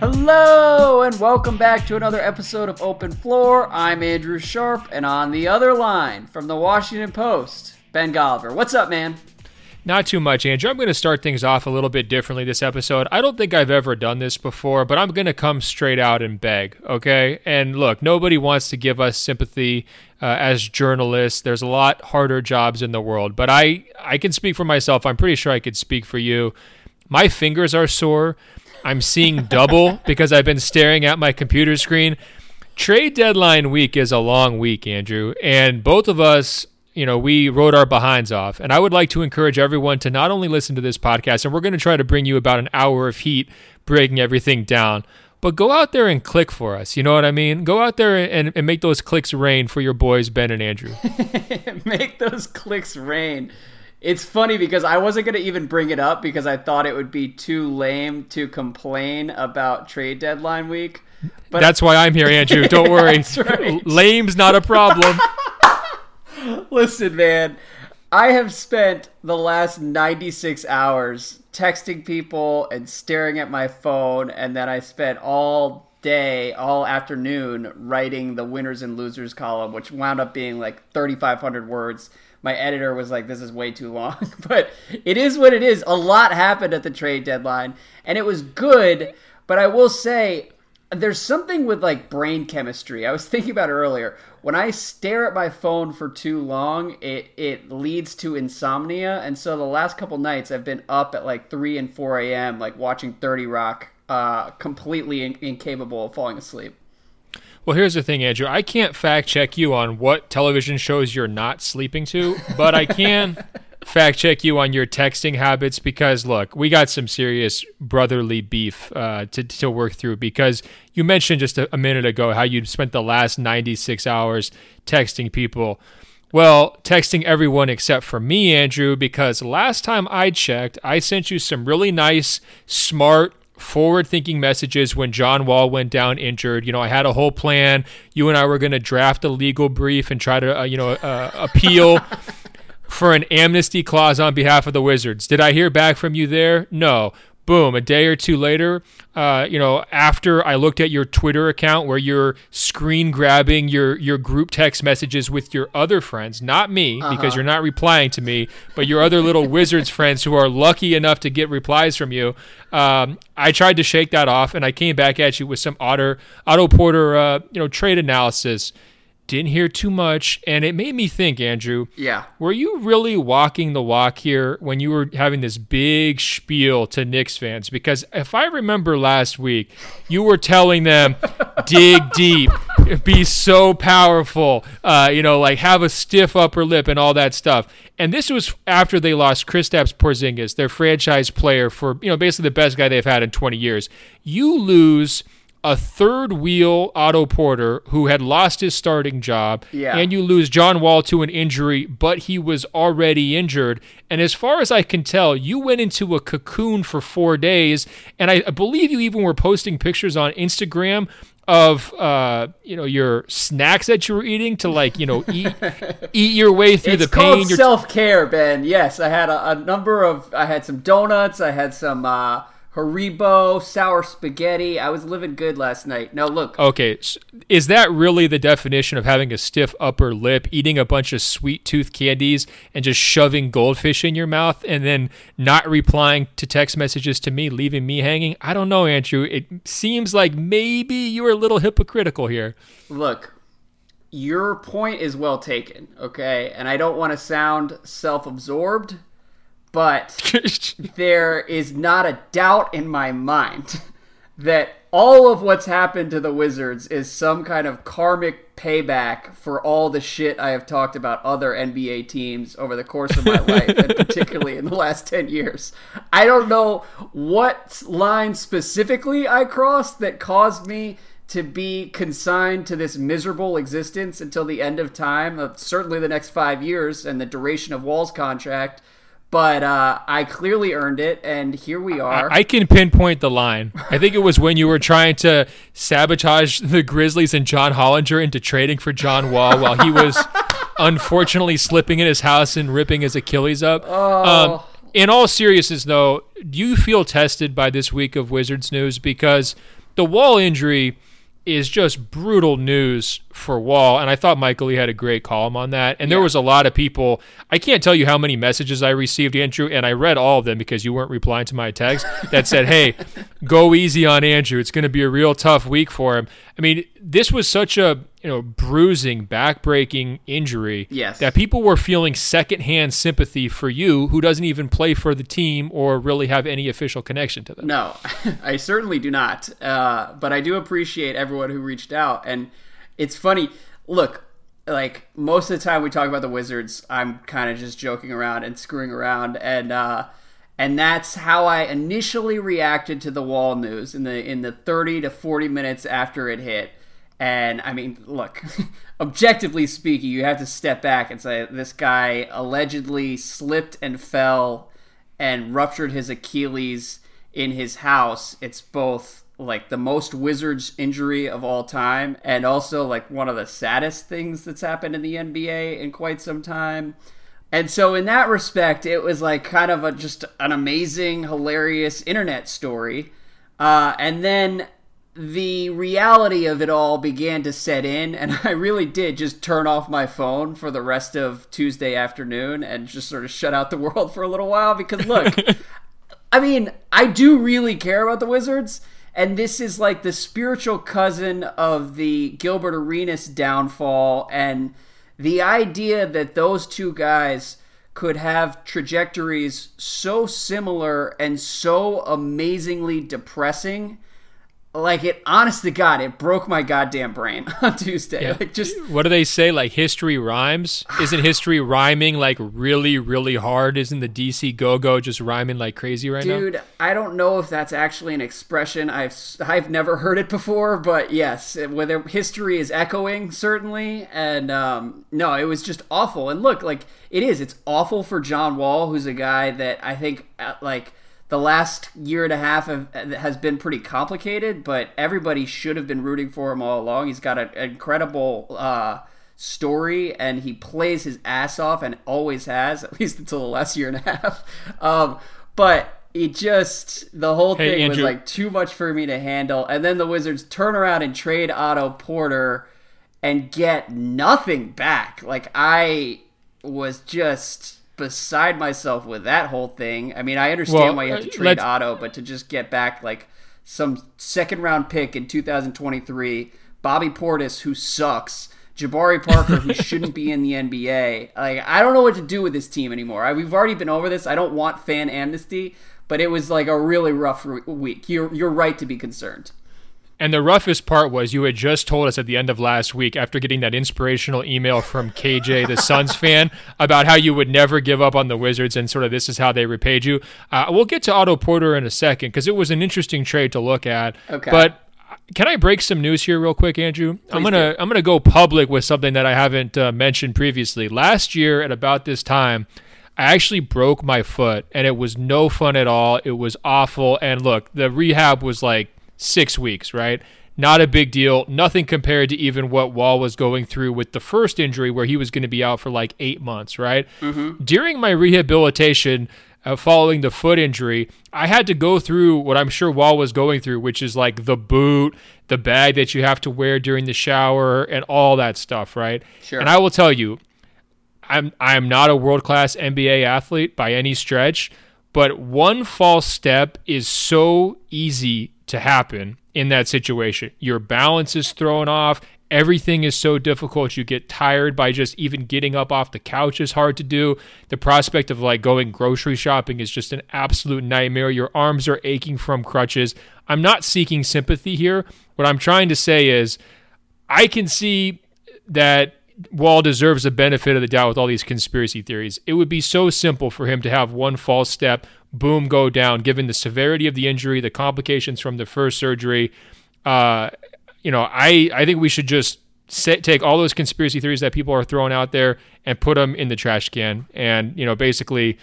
Hello, and welcome back to another episode of Open Floor. I'm Andrew Sharp, and on the other line from the Washington Post, Ben Golliver. What's up, man? Not too much, Andrew. I'm going to start things off a little bit differently this episode. I don't think I've ever done this before, but I'm going to come straight out and beg, okay? And look, nobody wants to give us sympathy uh, as journalists. There's a lot harder jobs in the world, but I I can speak for myself. I'm pretty sure I could speak for you. My fingers are sore. I'm seeing double because I've been staring at my computer screen. Trade deadline week is a long week, Andrew, and both of us, you know, we wrote our behinds off. And I would like to encourage everyone to not only listen to this podcast, and we're going to try to bring you about an hour of heat breaking everything down, but go out there and click for us. You know what I mean? Go out there and, and make those clicks rain for your boys, Ben and Andrew. Make those clicks rain. It's funny because I wasn't going to even bring it up because I thought it would be too lame to complain about trade deadline week. But That's why I'm here, Andrew. Don't worry. right. Lame's not a problem. Listen, man, I have spent the last 96 hours texting people and staring at my phone, and then I spent all day, all afternoon writing the winners and losers column, which wound up being like 3,500 words. My editor was like, this is way too long. but it is what it is. A lot happened at the trade deadline, and it was good. But I will say, there's something with like brain chemistry. I was thinking about earlier. When I stare at my phone for too long, it it leads to insomnia. And so the last couple nights, I've been up at like three and four a.m. like watching Thirty Rock, uh, completely in- incapable of falling asleep. Well, here's the thing, Andrew. I can't fact check you on what television shows you're not sleeping to, but I can fact check you on your texting habits because look, we got some serious brotherly beef uh, to to work through because you mentioned just a, a minute ago how you spent the last 96 hours texting people. Well, texting everyone except for me, Andrew, because last time I checked, I sent you some really nice, smart, forward thinking messages when John Wall went down injured. You know, I had a whole plan. You and I were going to draft a legal brief and try to, uh, you know, uh, appeal for an amnesty clause on behalf of the Wizards. Did I hear back from you there? No. Boom, a day or two later, uh, you know, after I looked at your Twitter account where you're screen grabbing your, your group text messages with your other friends, not me, uh-huh. because you're not replying to me, but your other little Wizards friends who are lucky enough to get replies from you. Um, I tried to shake that off, and I came back at you with some Otto, Otto Porter, uh, you know, trade analysis didn't hear too much and it made me think andrew yeah. were you really walking the walk here when you were having this big spiel to Knicks fans? Because if i remember last week you were telling them dig deep be so powerful uh, you know like have a stiff upper lip and all that stuff. And this was after they lost Kristaps Porzingis their franchise player for you know basically the best guy they've had in 20 years. You lose a third wheel Otto Porter who had lost his starting job, yeah. and you lose John Wall to an injury, but he was already injured. And as far as I can tell, you went into a cocoon for four days, and I believe you even were posting pictures on Instagram of uh, you know your snacks that you were eating to like you know eat eat your way through it's the pain. It's called self care, Ben. Yes, I had a, a, number of. I had some donuts. I had some. Uh, Haribo, sour spaghetti. I was living good last night. No, look. Okay, is that really the definition of having a stiff upper lip, eating a bunch of sweet tooth candies, and just shoving goldfish in your mouth, and then not replying to text messages to me, leaving me hanging? I don't know, Andrew. It seems like maybe you are a little hypocritical here. Look, your point is well taken, okay? And I don't want to sound self absorbed but there is not a doubt in my mind that all of what's happened to the Wizards is some kind of karmic payback for all the shit I have talked about other NBA teams over the course of my life, and particularly in the last 10 years. I don't know what line specifically I crossed that caused me to be consigned to this miserable existence until the end of time, of certainly the next five years and the duration of Wall's contract but uh, I clearly earned it, and here we are. I, I, can pinpoint the line. I think it was when you were trying to sabotage the Grizzlies and John Hollinger into trading for John Wall while he was unfortunately slipping in his house and ripping his Achilles up. Oh. Um, in all seriousness, though, do you feel tested by this week of Wizards news? Because the Wall injury is just brutal news for Wall. And I thought Michael Lee had a great column on that. And there yeah. was a lot of people. I can't tell you how many messages I received, Andrew, and I read all of them because you weren't replying to my text that said, "Hey, go easy on Andrew. It's going to be a real tough week for him." I mean, this was such a you know bruising, backbreaking injury yes. that people were feeling secondhand sympathy for you, who doesn't even play for the team or really have any official connection to them. No, I certainly do not. Uh, but I do appreciate everyone who reached out, and it's funny. Look, like most of the time we talk about the Wizards, I'm kind of just joking around and screwing around, and uh, and that's how I initially reacted to the Wall news in the in the 30 to 40 minutes after it hit. And I mean, look, objectively speaking, you have to step back and say this guy allegedly slipped and fell and ruptured his Achilles in his house. It's both like the most Wizards injury of all time and also like one of the saddest things that's happened in the NBA in quite some time. And so in that respect, it was like kind of a just an amazing, hilarious internet story. Uh, and then the reality of it all began to set in, and I really did just turn off my phone for the rest of Tuesday afternoon and just sort of shut out the world for a little while because, look, I mean, I do really care about the Wizards, and this is like the spiritual cousin of the Gilbert Arenas downfall, and the idea that those two guys could have trajectories so similar and so amazingly depressing like it honest to god it broke my goddamn brain on tuesday. Yeah. like just what do they say? Like history rhymes? Isn't history rhyming like really really hard? Isn't the dc go-go just rhyming like crazy right dude, now? Dude i don't know if that's actually an expression. I've i've never heard it before but yes whether history is echoing certainly. And um no it was just awful. And look like it is. It's awful for john wall who's a guy that i think uh, like the last year and a half have, has been pretty complicated, but everybody should have been rooting for him all along. He's got an incredible uh, story, and he plays his ass off, and always has, at least until the last year and a half. Um, but it just the whole hey, thing Andrew. was like too much for me to handle. And then the Wizards turn around and trade Otto Porter and get nothing back. Like I was just beside myself with that whole thing. I mean, I understand well, why you have to uh, trade Otto, but to just get back like some second round pick in 2023, Bobby Portis who sucks, Jabari Parker who shouldn't be in the NBA. Like I don't know what to do with this team anymore. I, we've already been over this. I don't want fan amnesty, but it was like a really rough week. You're you're right to be concerned. And the roughest part was you had just told us at the end of last week, after getting that inspirational email from KJ, the Suns fan, about how you would never give up on the Wizards and sort of this is how they repaid you. Uh, we'll get to Otto Porter in a second because it was an interesting trade to look at. Okay. But can I break some news here real quick, Andrew? Please I'm gonna do. I'm gonna go public with something that I haven't uh, mentioned previously. Last year at about this time. I actually broke my foot and it was no fun at all. It was awful. And look, the rehab was like six weeks, right? Not a big deal. Nothing compared to even what Wall was going through with the first injury, where he was going to be out for like eight months, right? Mm-hmm. During my rehabilitation, uh, following the foot injury, I had to go through what I'm sure Wall was going through, which is like the boot, the bag that you have to wear during the shower, and all that stuff, right? Sure. And I will tell you, I'm I'm not a world class NBA athlete by any stretch, but one false step is so easy to happen in that situation. Your balance is thrown off. Everything is so difficult. You get tired by just even getting up off the couch is hard to do. The prospect of like going grocery shopping is just an absolute nightmare. Your arms are aching from crutches. I'm not seeking sympathy here. What I'm trying to say is I can see that Wall deserves the benefit of the doubt with all these conspiracy theories. It would be so simple for him to have one false step, boom, go down, given the severity of the injury, the complications from the first surgery. Uh, you know, I, I think we should just set, take all those conspiracy theories that people are throwing out there and put them in the trash can and, you know, basically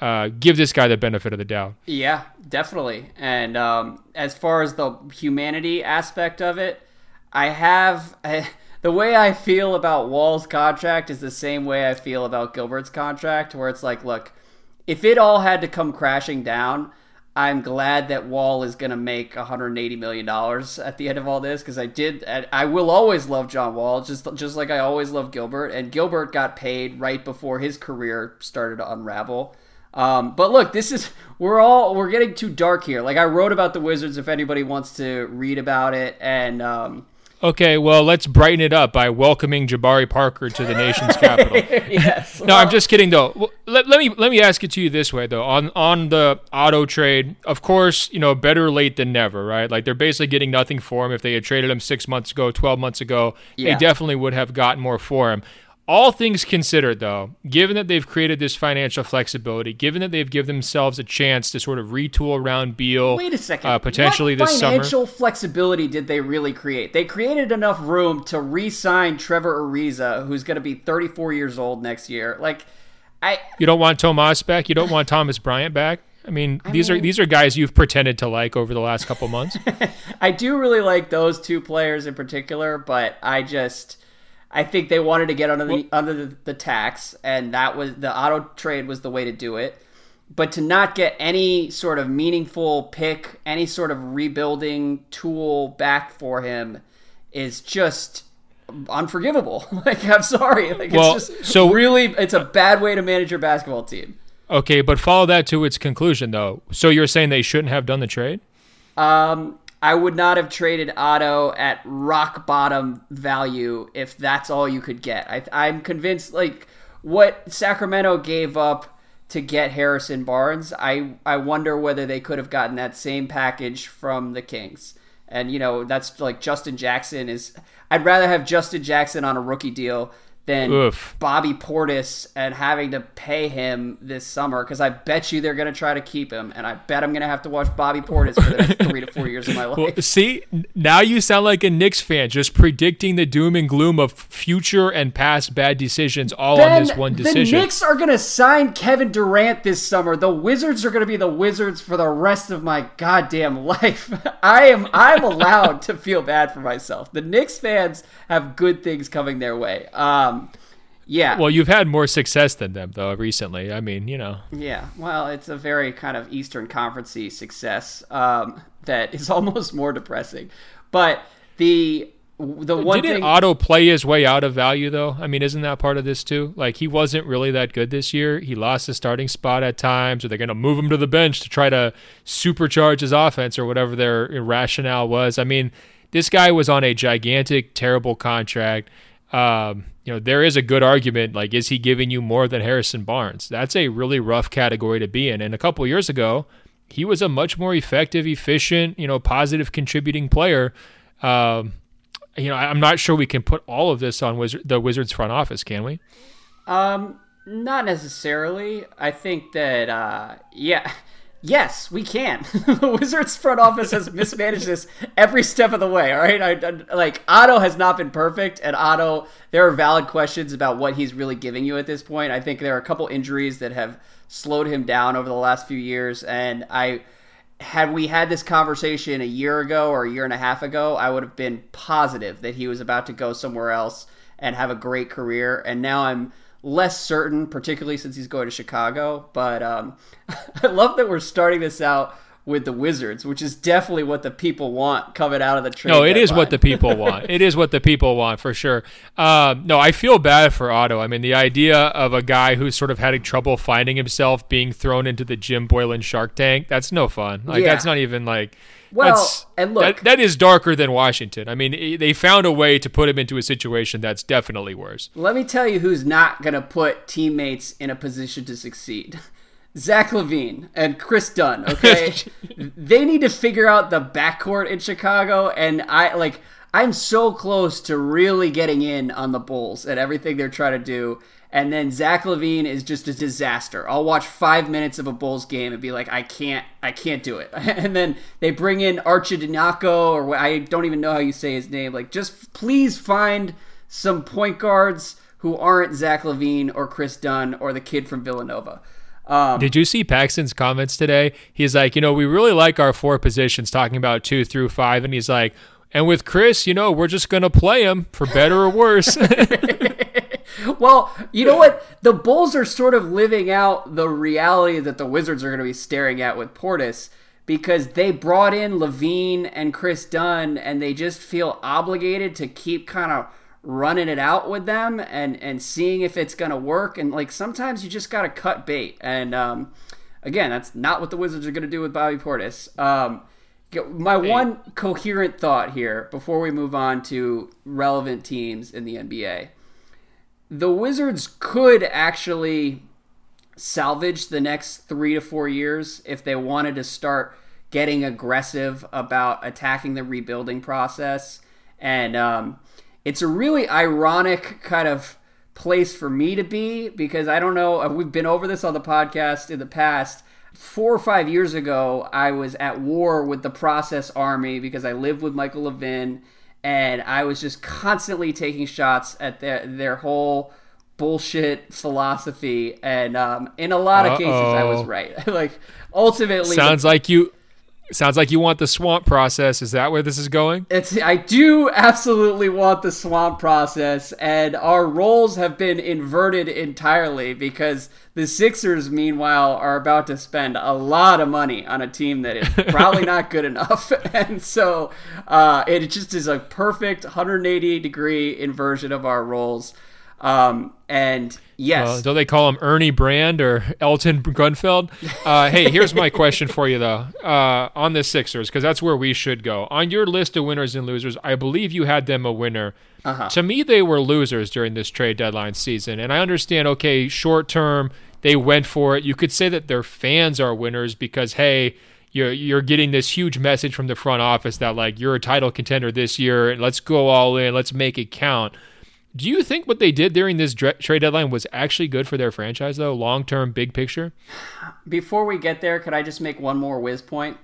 uh, give this guy the benefit of the doubt. Yeah, definitely. And um, as far as the humanity aspect of it, I have. I, the way I feel about Wall's contract is the same way I feel about Gilbert's contract, where it's like, look, if it all had to come crashing down, I'm glad that Wall is going to make 180 million dollars at the end of all this because I did. I will always love John Wall, just just like I always love Gilbert. And Gilbert got paid right before his career started to unravel. Um, but look, this is we're all we're getting too dark here. Like I wrote about the Wizards, if anybody wants to read about it, and um, Okay, well, let's brighten it up by welcoming Jabari Parker to the nation's capital. yes. no, well, I'm just kidding though. Let, let, me let me ask it to you this way though. On on the Otto trade, of course, you know, better late than never, right? Like they're basically getting nothing for him. If they had traded him 6 months ago, 12 months ago, yeah. they definitely would have gotten more for him. All things considered, though, given that they've created this financial flexibility, given that they've given themselves a chance to sort of retool around Beal, wait a second, uh, potentially what this financial summer. flexibility did they really create? They created enough room to re-sign Trevor Ariza, who's going to be 34 years old next year. Like, I you don't want Tomas back. You don't want Thomas Bryant back. I mean, I these mean, are these are guys you've pretended to like over the last couple months. I do really like those two players in particular, but I just I think they wanted to get under the well, under the, the, tax, and that was the Otto trade was the way to do it. But to not get any sort of meaningful pick, any sort of rebuilding tool back for him, is just unforgivable. like I'm sorry, like well, it's just so really it's a bad way to manage your basketball team. Okay, but follow that to its conclusion though. So you're saying they shouldn't have done the trade? Um, I would not have traded Otto at rock bottom value if that's all you could get. I, I'm convinced, like, what Sacramento gave up to get Harrison Barnes, I, I wonder whether they could have gotten that same package from the Kings. And, you know, that's like Justin Jackson is. I'd rather have Justin Jackson on a rookie deal than Oof. Bobby Portis and having to pay him this summer because I bet you they're going to try to keep him, and I bet I'm going to have to watch Bobby Portis for the next three to four years of my life. Well, see, now you sound like a Knicks fan, just predicting the doom and gloom of future and past bad decisions all ben, on this one decision. The Knicks are going to sign Kevin Durant this summer. The Wizards are going to be the Wizards for the rest of my goddamn life. I am I'm allowed to feel bad for myself. The Knicks fans have good things coming their way. Um, yeah. Well, you've had more success than them though recently. I mean, you know. Yeah. Well, it's a very kind of Eastern Conferencey success um, that is almost more depressing. But the the one didn't thing... Otto play his way out of value though? I mean, isn't that part of this too? Like he wasn't really that good this year. He lost his starting spot at times, or they're going to move him to the bench to try to supercharge his offense or whatever their rationale was. I mean, this guy was on a gigantic, terrible contract. Um, you know, there is a good argument like, is he giving you more than Harrison Barnes? That's a really rough category to be in. And a couple years ago, he was a much more effective, efficient, you know, positive contributing player. Um, you know, I'm not sure we can put all of this on Wizard, the Wizards front office, can we? Um, not necessarily. I think that, uh, yeah. Yes, we can. the Wizards front office has mismanaged this every step of the way. All right, I, I, like Otto has not been perfect, and Otto, there are valid questions about what he's really giving you at this point. I think there are a couple injuries that have slowed him down over the last few years, and I had we had this conversation a year ago or a year and a half ago, I would have been positive that he was about to go somewhere else and have a great career, and now I'm less certain, particularly since he's going to Chicago. But um, I love that we're starting this out with the Wizards, which is definitely what the people want coming out of the trade. No, it is what the people want. it is what the people want for sure. Um, no, I feel bad for Otto. I mean, the idea of a guy who's sort of having trouble finding himself being thrown into the Jim Boylen Shark Tank, that's no fun. Like, yeah. that's not even like Well, That's- and look, that, that is darker than Washington. I mean, they found a way to put him into a situation that's definitely worse. let me tell you who's not going to put teammates in a position to succeed. Zach LaVine and Kris Dunn, okay? they need to figure out the backcourt in Chicago and I like I'm so close to really getting in on the Bulls and everything they're trying to do. And then Zach LaVine is just a disaster. I'll watch five minutes of a Bulls game and be like, I can't, I can't do it. And then they bring in Archidinako, or I don't even know how you say his name. Like, just please find some point guards who aren't Zach Levine or Kris Dunn or the kid from Villanova. Um, Did you see Paxson's comments today? He's like, you know, we really like our four positions, talking about two through five, and he's like, and with Kris, you know, we're just gonna play him for better or worse. Well, you know what? The Bulls are sort of living out the reality that the Wizards are going to be staring at with Portis because they brought in LaVine and Kris Dunn and they just feel obligated to keep kind of running it out with them and and seeing if it's going to work and like sometimes you just got to cut bait and um again, that's not what the Wizards are going to do with Bobby Portis. Um my one coherent thought here before we move on to relevant teams in the NBA the Wizards could actually salvage the next three to four years if they wanted to start getting aggressive about attacking the rebuilding process. And um, it's a really ironic kind of place for me to be because I don't know, uh, we've been over this on the podcast in the past. Four or five years ago, I was at war with the process army because I lived with Michael Levin and I was just constantly taking shots at their their whole bullshit philosophy. And um, in a lot of cases, I was right. like ultimately, sounds like you sounds like you want the swamp process. Is that where this is going? It's I do absolutely want the swamp process, and our roles have been inverted entirely because the Sixers, meanwhile, are about to spend a lot of money on a team that is probably not good enough, and so uh, it just is a perfect 180 degree inversion of our roles. Um, and yes, Uh, don't they call him Ernie Brand or Elton Grunfeld? Uh, hey, here's my question for you though. Uh, on the Sixers, because that's where we should go. On your list of winners and losers, I believe you had them a winner. Uh-huh. To me, they were losers during this trade deadline season, and I understand. Okay, short term, they went for it. You could say that their fans are winners because hey. You're, you're getting this huge message from the front office that like you're a title contender this year and let's go all in let's make it count do you think what they did during this trade deadline was actually good for their franchise, though, long term, big picture? before we get there, could I just make one more whiz point?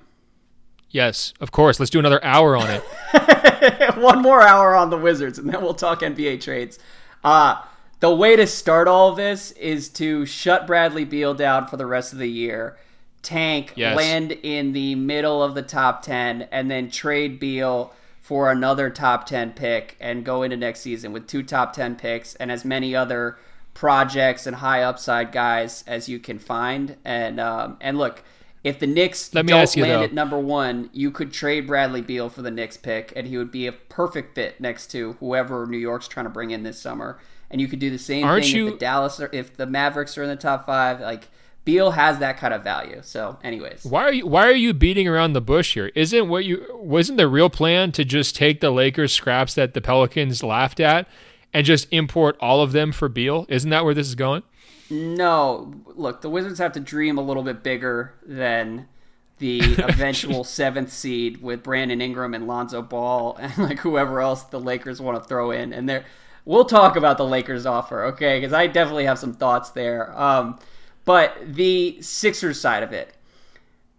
Yes, of course. Let's do another hour on it. one more hour on the Wizards, and then we'll talk NBA trades. Uh, the way to start all of this is to shut Bradley Beal down for the rest of the year, tank, Yes. land in the middle of the top 10, and then trade Beal for another top 10 pick and go into next season with two top 10 picks and as many other projects and high upside guys as you can find. And um, and look, if the Knicks Let me don't land though. at number one, you could trade Bradley Beal for the Knicks pick, and he would be a perfect fit next to whoever New York's trying to bring in this summer. And you could do the same Aren't thing you- if the Dallas or if the Mavericks are in the top five. Like Beal has that kind of value. So, anyways, Why are you Why are you beating around the bush here? Isn't what you wasn't the real plan to just take the Lakers scraps that the Pelicans laughed at and just import all of them for Beal? Isn't that where this is going? no. Look, the Wizards have to dream a little bit bigger than the eventual seventh seed with Brandon Ingram and Lonzo Ball and like whoever else the Lakers want to throw in. And there, we'll talk about the Lakers offer, okay? Because I definitely have some thoughts there. Um, but the Sixers side of it,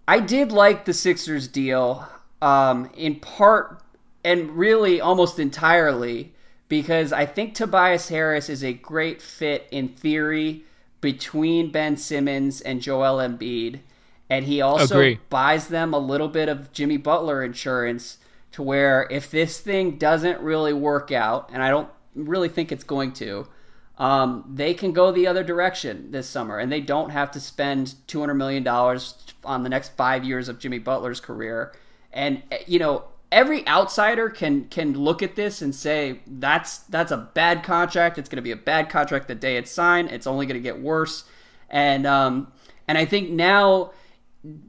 I did like the Sixers deal um, in part and really almost entirely because I think Tobias Harris is a great fit in theory between Ben Simmons and Joel Embiid. And he also Agree. buys them a little bit of Jimmy Butler insurance to where if this thing doesn't really work out, and I don't really think it's going to, um, they can go the other direction this summer, and they don't have to spend two hundred million dollars on the next five years of Jimmy Butler's career. And eh, you know, every outsider can can look at this and say that's that's a bad contract. It's going to be a bad contract the day it's signed. It's only going to get worse. And um, and I think now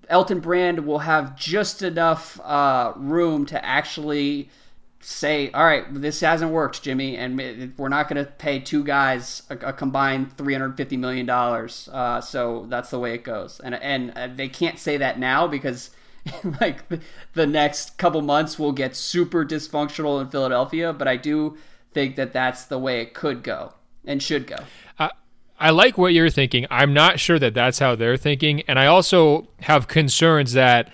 Elton Brand will have just enough uh, room to actually say, all right, this hasn't worked, Jimmy, and we're not going to pay two guys a, a combined three hundred fifty million dollars. Uh, so that's the way it goes, and and uh, they can't say that now because. like the next couple months will get super dysfunctional in Philadelphia, but I do think that that's the way it could go and should go. Uh, I like what you're thinking. I'm not sure that that's how they're thinking, and I also have concerns that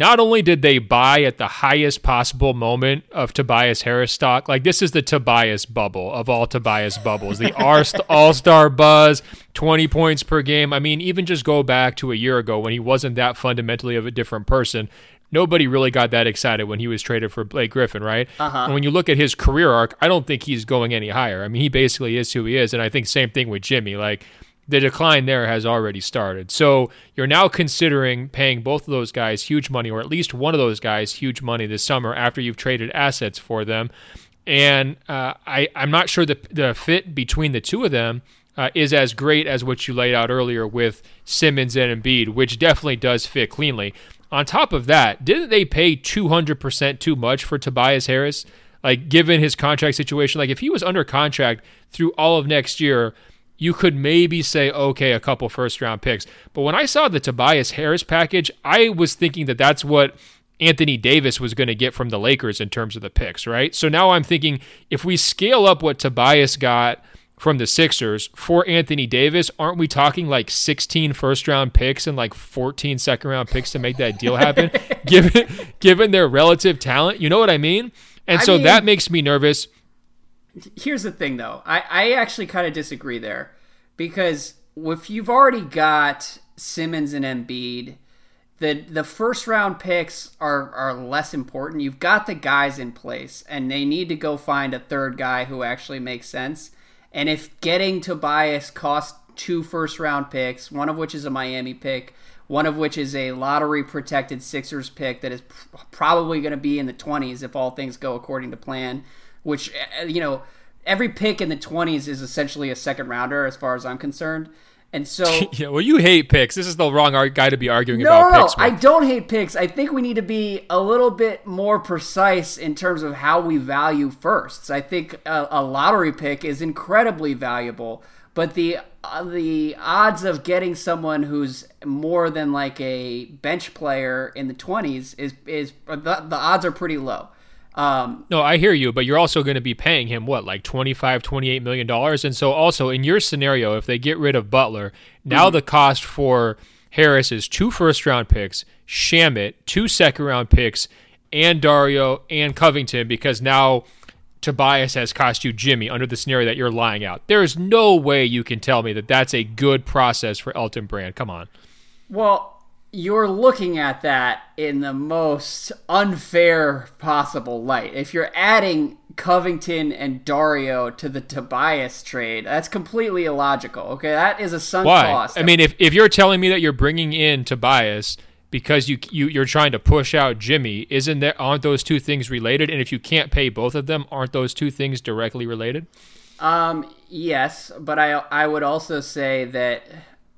not only did they buy at the highest possible moment of Tobias Harris stock, like this is the Tobias bubble of all Tobias bubbles, the All Star buzz, 20 points per game. I mean, even just go back to a year ago when he wasn't that fundamentally of a different person. Nobody really got that excited when he was traded for Blake Griffin, right? Uh-huh. And when you look at his career arc, I don't think he's going any higher. I mean, he basically is who he is. And I think same thing with Jimmy. Like, the decline there has already started. So you're now considering paying both of those guys huge money, or at least one of those guys huge money this summer after you've traded assets for them. And uh, I, I'm not sure the, the fit between the two of them uh, is as great as what you laid out earlier with Simmons and Embiid, which definitely does fit cleanly. On top of that, didn't they pay 200% too much for Tobias Harris? Like, given his contract situation, like if he was under contract through all of next year, you could maybe say, okay, a couple first round picks. But when I saw the Tobias Harris package, I was thinking that that's what Anthony Davis was going to get from the Lakers in terms of the picks, right? So now I'm thinking if we scale up what Tobias got from the Sixers for Anthony Davis, aren't we talking like 16 first round picks and like 14 second round picks to make that deal happen, given given their relative talent? You know what I mean? And I so mean, that makes me nervous here's the thing though. I, I actually kind of disagree there because if you've already got simmons and Embiid, the the first round picks are are less important. You've got the guys in place and they need to go find a third guy who actually makes sense. And if getting tobias costs two first round picks one of which is a miami pick one of which is a lottery protected Sixers pick that is probably going to be in the 20s if all things go according to plan which uh, you know every pick in the 20s is essentially a second rounder as far as I'm concerned. And so, yeah, well, you hate picks. This is the wrong guy to be arguing no, about no, picks. No, I don't hate picks. I think we need to be a little bit more precise in terms of how we value firsts. I think a, a lottery pick is incredibly valuable, but the uh, the odds of getting someone who's more than like a bench player in the 20s is is the, the odds are pretty low. Um, no, I hear you, but you're also going to be paying him what, like 25, 28 million dollars, and so also in your scenario, if they get rid of Butler, now mm-hmm. the cost for Harris is two first round picks, Shamet, two second round picks, and Dario and Covington because now Tobias has cost you Jimmy under the scenario that you're lying out. There is no way you can tell me that that's a good process for Elton Brand. Come on. Well, you're looking at that in the most unfair possible light. If you're adding Covington and Dario to the Tobias trade, that's completely illogical. Okay, that is a sunk Why? cost. I mean, if, if you're telling me that you're bringing in Tobias because you, you you're trying to push out Jimmy, isn't there aren't those two things related? And if you can't pay both of them, aren't those two things directly related? Um, yes, but I I would also say that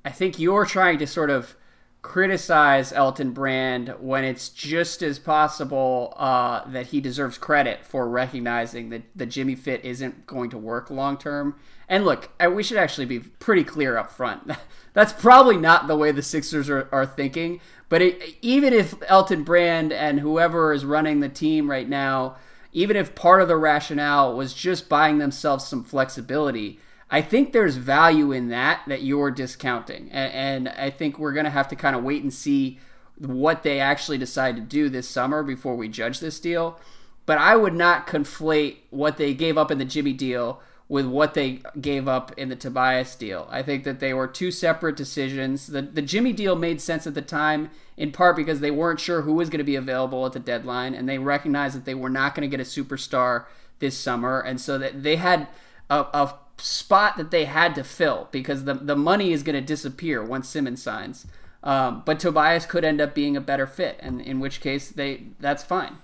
I think you're trying to sort of criticize Elton Brand when it's just as possible uh, that he deserves credit for recognizing that the Jimmy fit isn't going to work long term. And look, we should actually be pretty clear up front. That's probably not the way the Sixers are, are thinking. But it, even if Elton Brand and whoever is running the team right now, even if part of the rationale was just buying themselves some flexibility, I think there's value in that that you're discounting, and, and I think we're going to have to kind of wait and see what they actually decide to do this summer before we judge this deal. But I would not conflate what they gave up in the Jimmy deal with what they gave up in the Tobias deal. I think that they were two separate decisions. The the Jimmy deal made sense at the time in part because they weren't sure who was going to be available at the deadline and they recognized that they were not going to get a superstar this summer and so that they had a, a spot that they had to fill because the the money is going to disappear once Simmons signs. Um, but Tobias could end up being a better fit, and in which case they that's fine.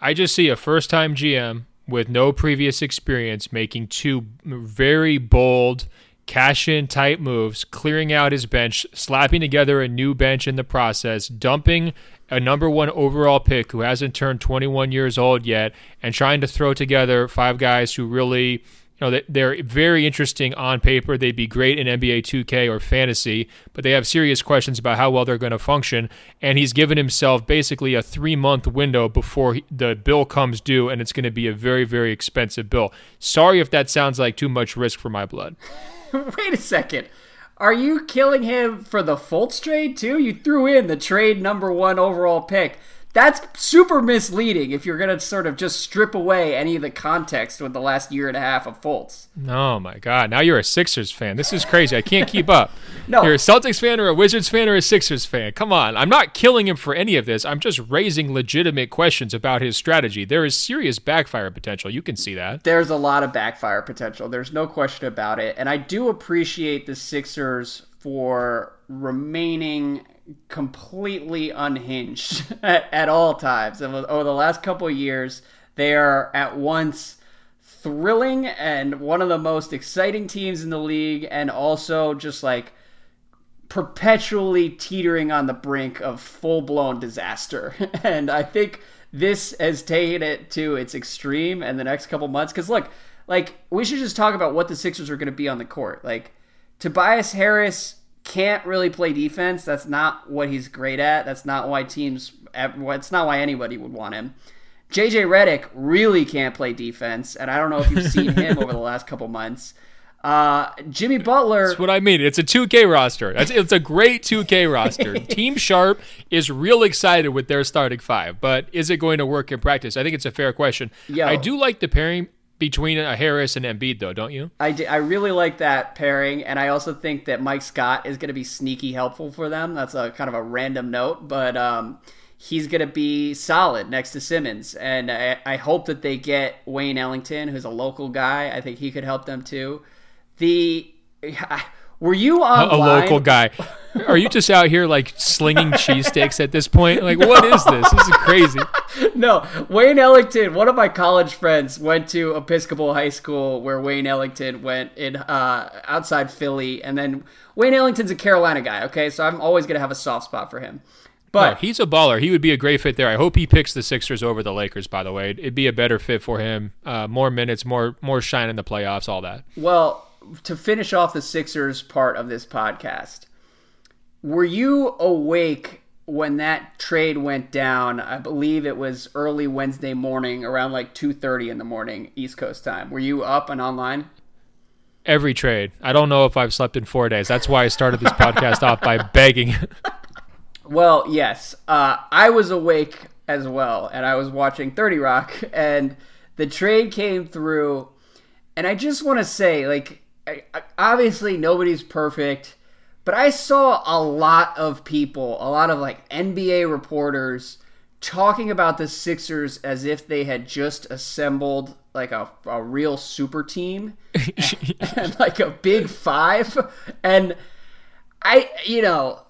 I just see a first time GM with no previous experience making two very bold, cash in type moves, clearing out his bench, slapping together a new bench in the process, dumping a number one overall pick who hasn't turned 21 years old yet, and trying to throw together five guys who really you know, they're very interesting on paper. They'd be great in NBA 2K or fantasy, but they have serious questions about how well they're going to function. And he's given himself basically a three month window before the bill comes due, and it's going to be a very, very expensive bill. Sorry if that sounds like too much risk for my blood. Wait a second. Are you killing him for the Fultz trade too? You threw in the trade number one overall pick that's super misleading if you're going to sort of just strip away any of the context with the last year and a half of Fultz. Oh my God! Now you're a Sixers fan. This is crazy. I can't keep up. no, you're a Celtics fan or a Wizards fan or a Sixers fan. Come on, I'm not killing him for any of this. I'm just raising legitimate questions about his strategy. There is serious backfire potential. You can see that. There's a lot of backfire potential. There's no question about it, and I do appreciate the Sixers for remaining completely unhinged at, at all times. And over the last couple years, they are at once thrilling and one of the most exciting teams in the league, and also just like perpetually teetering on the brink of full blown disaster. and I think this has taken it to its extreme in the next couple months. Because look, like we should just talk about what the Sixers are going to be on the court. Like Tobias Harris can't really play defense. That's not what he's great at. That's not why teams. It's not why anybody would want him. JJ Redick really can't play defense, and I don't know if you've seen him over the last couple months. Uh, Jimmy Butler. That's what I mean. It's a 2K roster. It's, it's a great 2K roster. Team Sharp is real excited with their starting five, but is it going to work in practice? I think it's a fair question. Yo, I do like the pairing between a Harris and Embiid, though, don't you? I, I really like that pairing, and I also think that Mike Scott is going to be sneaky helpful for them. That's a kind of a random note, but um, he's going to be solid next to Simmons, and I, I hope that they get Wayne Ellington, who's a local guy. I think he could help them too. The were you on a, local guy? Are you just out here like slinging cheesesteaks at this point? Like, no. what is this? This is crazy. no, Wayne Ellington. One of my college friends went to Episcopal High School, where Wayne Ellington went in uh, outside Philly, and then Wayne Ellington's a Carolina guy. Okay, so I'm always gonna have a soft spot for him. But no, he's a baller. He would be a great fit there. I hope he picks the Sixers over the Lakers. By the way, it'd be a better fit for him. Uh, more minutes, more more shine in the playoffs, all that. Well, to finish off the Sixers part of this podcast, were you awake when that trade went down? I believe it was early Wednesday morning, around like two thirty in the morning, East Coast time. Were you up and online? Every trade. I don't know if I've slept in four days. That's why I started this podcast off by begging. well, yes, uh, I was awake as well, and I was watching Thirty Rock, and the trade came through, and I just want to say, like obviously nobody's perfect, but I saw a lot of people, a lot of like NBA reporters talking about the Sixers as if they had just assembled like a, a real super team and, and like a big five. And I, you know,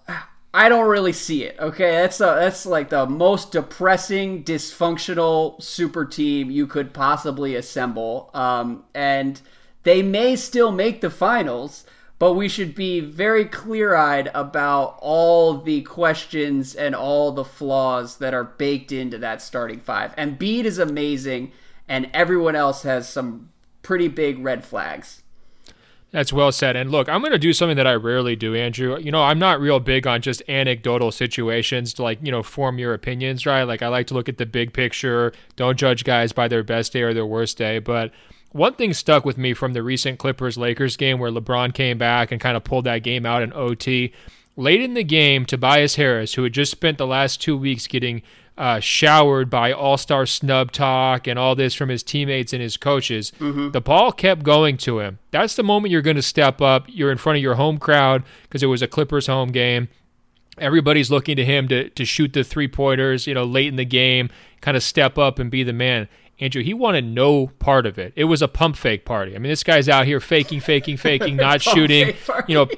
I don't really see it. Okay, that's a, that's like the most depressing, dysfunctional super team you could possibly assemble. Um, and they may still make the finals, but we should be very clear eyed about all the questions and all the flaws that are baked into that starting five. And Embiid is amazing, and everyone else has some pretty big red flags. That's well said. And look, I'm going to do something that I rarely do, Andrew. You know, I'm not real big on just anecdotal situations to like, you know, form your opinions, right? Like, I like to look at the big picture. Don't judge guys by their best day or their worst day. But one thing stuck with me from the recent Clippers Lakers game where LeBron came back and kind of pulled that game out in OT. Late in the game, Tobias Harris, who had just spent the last two weeks getting uh, showered by all star snub talk and all this from his teammates and his coaches, mm-hmm. the ball kept going to him. That's the moment you're going to step up. You're in front of your home crowd because it was a Clippers home game. Everybody's looking to him to, to shoot the three pointers, you know, late in the game, kind of step up and be the man. Andrew, he wanted no part of it. It was a pump fake party. I mean, this guy's out here faking, faking, faking, not shooting, you know,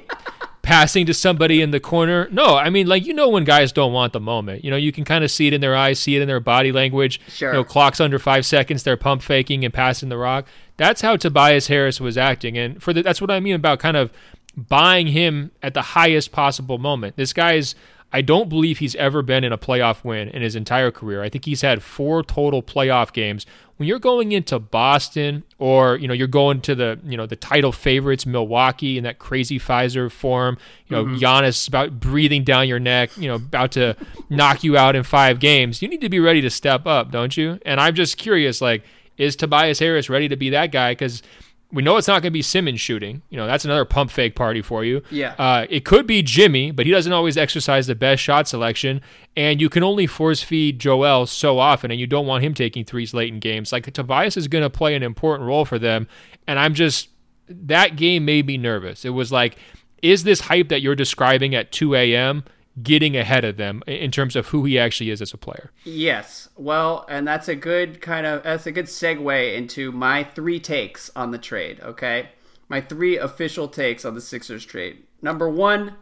passing to somebody in the corner. No, I mean, like, you know, when guys don't want the moment, you know, you can kind of see it in their eyes, see it in their body language. Sure. You know, clocks under five seconds, they're pump faking and passing the rock. That's how Tobias Harris was acting. And for the, that's what I mean about kind of buying him at the highest possible moment. This guy's I don't believe he's ever been in a playoff win in his entire career. I think he's had four total playoff games. When you're going into Boston or, you know, you're going to the, you know, the title favorites, Milwaukee in that crazy Fiserv Forum, you know, mm-hmm. Giannis about breathing down your neck, you know, about to knock you out in five games, you need to be ready to step up, don't you? And I'm just curious, like, is Tobias Harris ready to be that guy? Because we know it's not going to be Simmons shooting. You know, that's another pump fake party for you. Yeah. Uh, it could be Jimmy, but he doesn't always exercise the best shot selection. And you can only force feed Joel so often, and you don't want him taking threes late in games. Like Tobias is going to play an important role for them. And I'm just, that game made me nervous. It was like, is this hype that you're describing at 2 a.m.? Getting ahead of them in terms of who he actually is as a player. Yes. Well, and that's a good kind of that's a good segue into my three takes on the trade, okay? My three official takes on the Sixers trade. Number 1,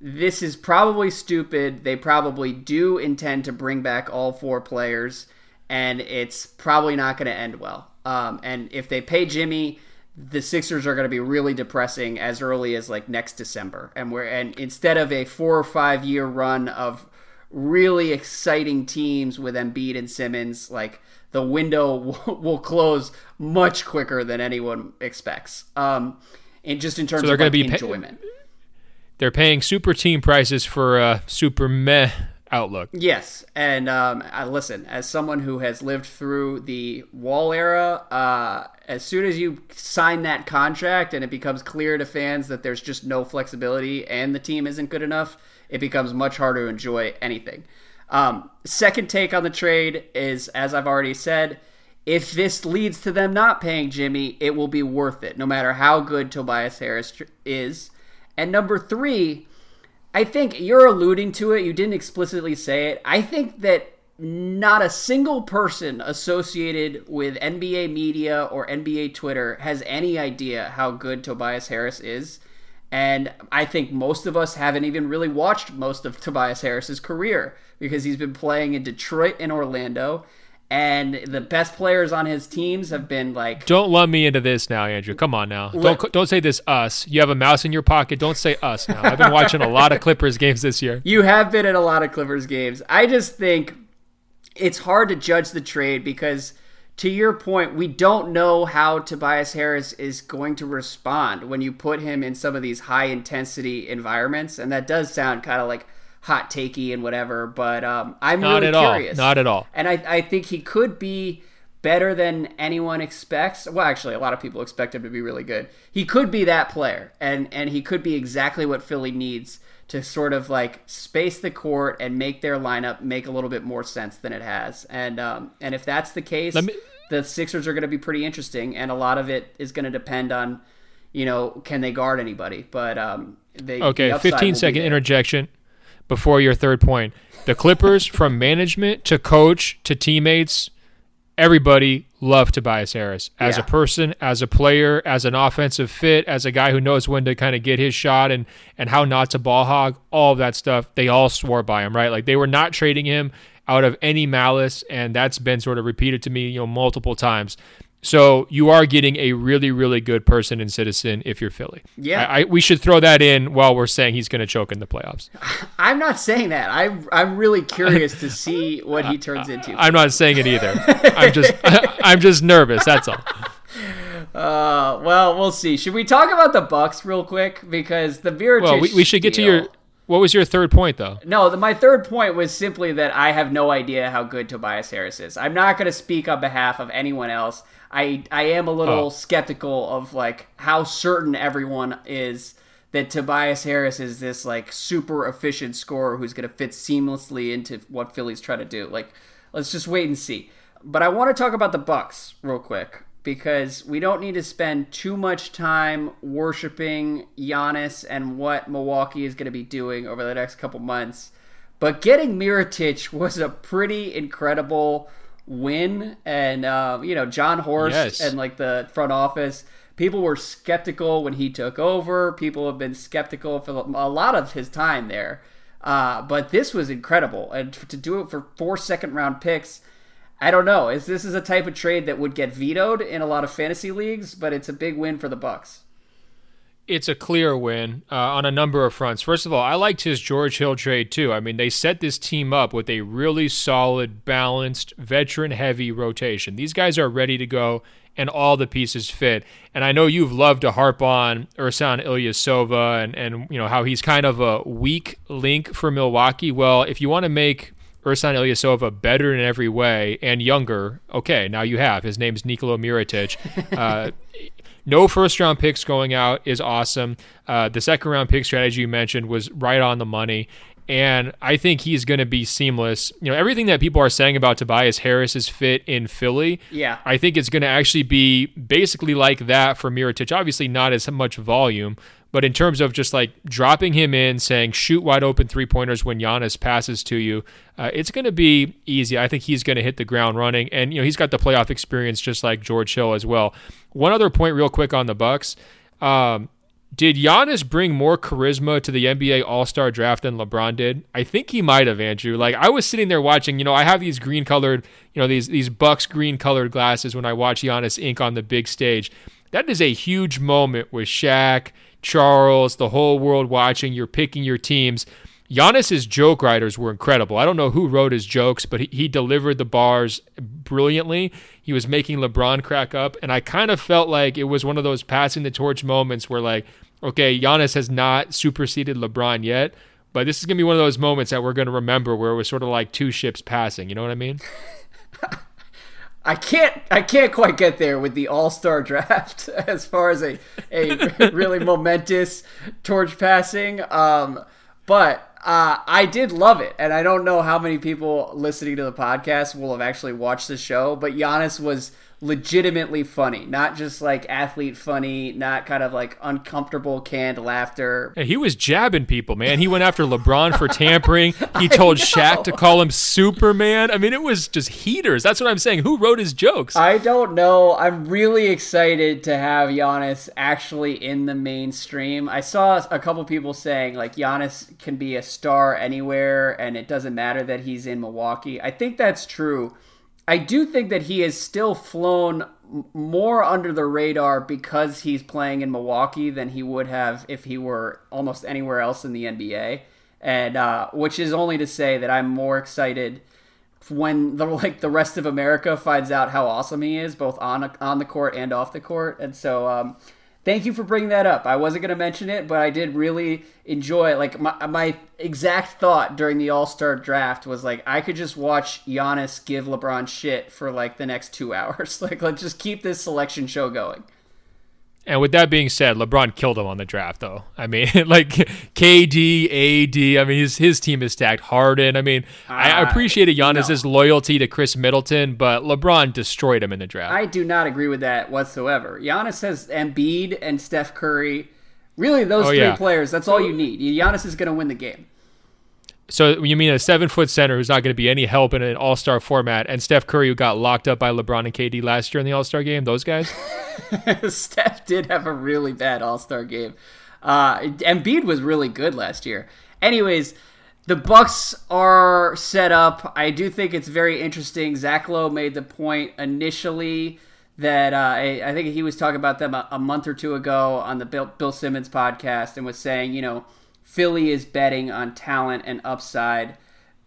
this is probably stupid. They probably do intend to bring back all four players and it's probably not going to end well. Um, and if they pay Jimmy the Sixers are going to be really depressing as early as like next December, and we're and instead of a four or five year run of really exciting teams with Embiid and Simmons, like the window will, will close much quicker than anyone expects. Um, and just in terms so they're of going like, to be enjoyment. They're paying super team prices for a super meh outlook. Yes, and um, I, listen, as someone who has lived through the Wall era, uh, as soon as you sign that contract and it becomes clear to fans that there's just no flexibility and the team isn't good enough, it becomes much harder to enjoy anything. Um, second take on the trade is, as I've already said, if this leads to them not paying Jimmy, it will be worth it, no matter how good Tobias Harris is. And number three, I think you're alluding to it. You didn't explicitly say it. I think that not a single person associated with NBA media or NBA Twitter has any idea how good Tobias Harris is. And I think most of us haven't even really watched most of Tobias Harris's career because he's been playing in Detroit and Orlando and the best players on his teams have been like. Don't lump me into this now, Andrew. Come on now. Don't don't say this us. You have a mouse in your pocket. Don't say us now. I've been watching a lot of Clippers games this year. You have been in a lot of Clippers games. I just think it's hard to judge the trade because. To your point, we don't know how Tobias Harris is going to respond when you put him in some of these high intensity environments. And that does sound kind of like hot takey and whatever, but um, I'm Not really curious. All. Not at all. And I, I think he could be better than anyone expects. Well, actually, a lot of people expect him to be really good. He could be that player, and and he could be exactly what Philly needs to sort of like space the court and make their lineup make a little bit more sense than it has. And um, and if that's the case, me... the Sixers are going to be pretty interesting, and a lot of it is going to depend on, you know, can they guard anybody? But um, they okay. Fifteen second interjection before your third point. The Clippers, from management to coach to teammates, everybody loved Tobias Harris as yeah. a person, as a player, as an offensive fit, as a guy who knows when to kind of get his shot and and how not to ball hog, all of that stuff. They all swore by him, right? Like they were not trading him out of any malice, and that's been sort of repeated to me, you know, multiple times. So you are getting a really, really good person and citizen if you're Philly. Yeah, I, I, we should throw that in while we're saying he's going to choke in the playoffs. I'm not saying that. I'm I'm really curious to see what he turns into. I'm not saying it either. I'm just I'm just nervous. That's all. Uh, well, we'll see. Should we talk about the Bucks real quick because the Mirotic Well, we, we should get to your. What was your third point, though? No, the, my third point was simply that I have no idea how good Tobias Harris is. I'm not going to speak on behalf of anyone else. I I am a little oh. skeptical of like how certain everyone is that Tobias Harris is this like super efficient scorer who's going to fit seamlessly into what Philly's trying to do. Like, let's just wait and see. But I want to talk about the Bucks real quick because we don't need to spend too much time worshiping Giannis and what Milwaukee is going to be doing over the next couple months. But getting Mirotic was a pretty incredible win, and uh, you know Jon Horst yes. and like the front office people were skeptical when he took over. People have been skeptical for a lot of his time there. Uh, but this was incredible, and to do it for four second round picks, I don't know. Is this is a type of trade that would get vetoed in a lot of fantasy leagues? But it's a big win for the Bucks. It's a clear win uh, on a number of fronts. First of all, I liked his George Hill trade too. I mean, they set this team up with a really solid, balanced, veteran-heavy rotation. These guys are ready to go and all the pieces fit. And I know you've loved to harp on Ersan Ilyasova and, and you know how he's kind of a weak link for Milwaukee. Well, if you want to make Ersan Ilyasova better in every way and younger, okay, now you have. His name's Nikola Mirotic. Uh, no first round picks going out is awesome. Uh, the second round pick strategy you mentioned was right on the money and I think he's going to be seamless. You know, everything that people are saying about Tobias Harris's fit in Philly, yeah, I think it's going to actually be basically like that for Mirotic. Obviously, not as much volume, but in terms of just like dropping him in, saying shoot wide open three pointers when Giannis passes to you, uh, it's going to be easy. I think he's going to hit the ground running, and you know he's got the playoff experience just like George Hill as well. One other point, real quick on the Bucks. Um, did Giannis bring more charisma to the NBA All Star draft than LeBron did? I think he might have, Andrew. Like I was sitting there watching, you know, I have these green colored, you know, these these Bucks green colored glasses when I watch Giannis ink on the big stage. That is a huge moment with Shaq, Charles, the whole world watching. You're picking your teams. Giannis's joke writers were incredible. I don't know who wrote his jokes, but he, he delivered the bars brilliantly. He was making LeBron crack up, and I kind of felt like it was one of those passing the torch moments where like okay, Giannis has not superseded LeBron yet, but this is to be one of those moments that we're to remember where it was sort of like two ships passing. You know what I mean? I can't I can't quite get there with the All Star draft as far as a a really momentous torch passing. Um, but uh, I did love it, and I don't know how many people listening to the podcast will have actually watched the show. But Giannis was legitimately funny, not just like athlete funny, not kind of like uncomfortable canned laughter. he was jabbing people, man. He went after LeBron for tampering. He told Shaq to call him Superman. I mean, it was just heaters. That's what I'm saying. Who wrote his jokes? I don't know. I'm really excited to have Giannis actually in the mainstream. I saw a couple people saying like Giannis can be a star anywhere and it doesn't matter that he's in Milwaukee. I think that's true. I do think that he has still flown more under the radar because he's playing in Milwaukee than he would have if he were almost anywhere else in the NBA. And uh, which is only to say that I'm more excited when the like the rest of America finds out how awesome he is, both on on the court and off the court. And so um, thank you for bringing that up. I wasn't going to mention it, but I did really enjoy Like my my exact thought during the All Star draft was like I could just watch Giannis give LeBron shit for like the next two hours. Like let's just keep this selection show going. And with that being said, LeBron killed him on the draft, though. I mean, like KD, AD. I mean, his his team is stacked. Harden. I mean, uh, I appreciated Giannis's no. loyalty to Khris Middleton, but LeBron destroyed him in the draft. I do not agree with that whatsoever. Giannis has Embiid and Steph Curry. Really, those oh, three yeah. players. That's all you need. Giannis is going to win the game. So you mean a seven foot center who's not going to be any help in an All Star format, and Steph Curry who got locked up by LeBron and KD last year in the All Star game? Those guys. Steph did have a really bad All Star game. Uh, Embiid was really good last year. Anyways, the Bucks are set up. I do think it's very interesting. Zach Lowe made the point initially that uh, I, I, think he was talking about them a, a month or two ago on the Bill, Bill Simmons podcast and was saying, you know Philly is betting on talent and upside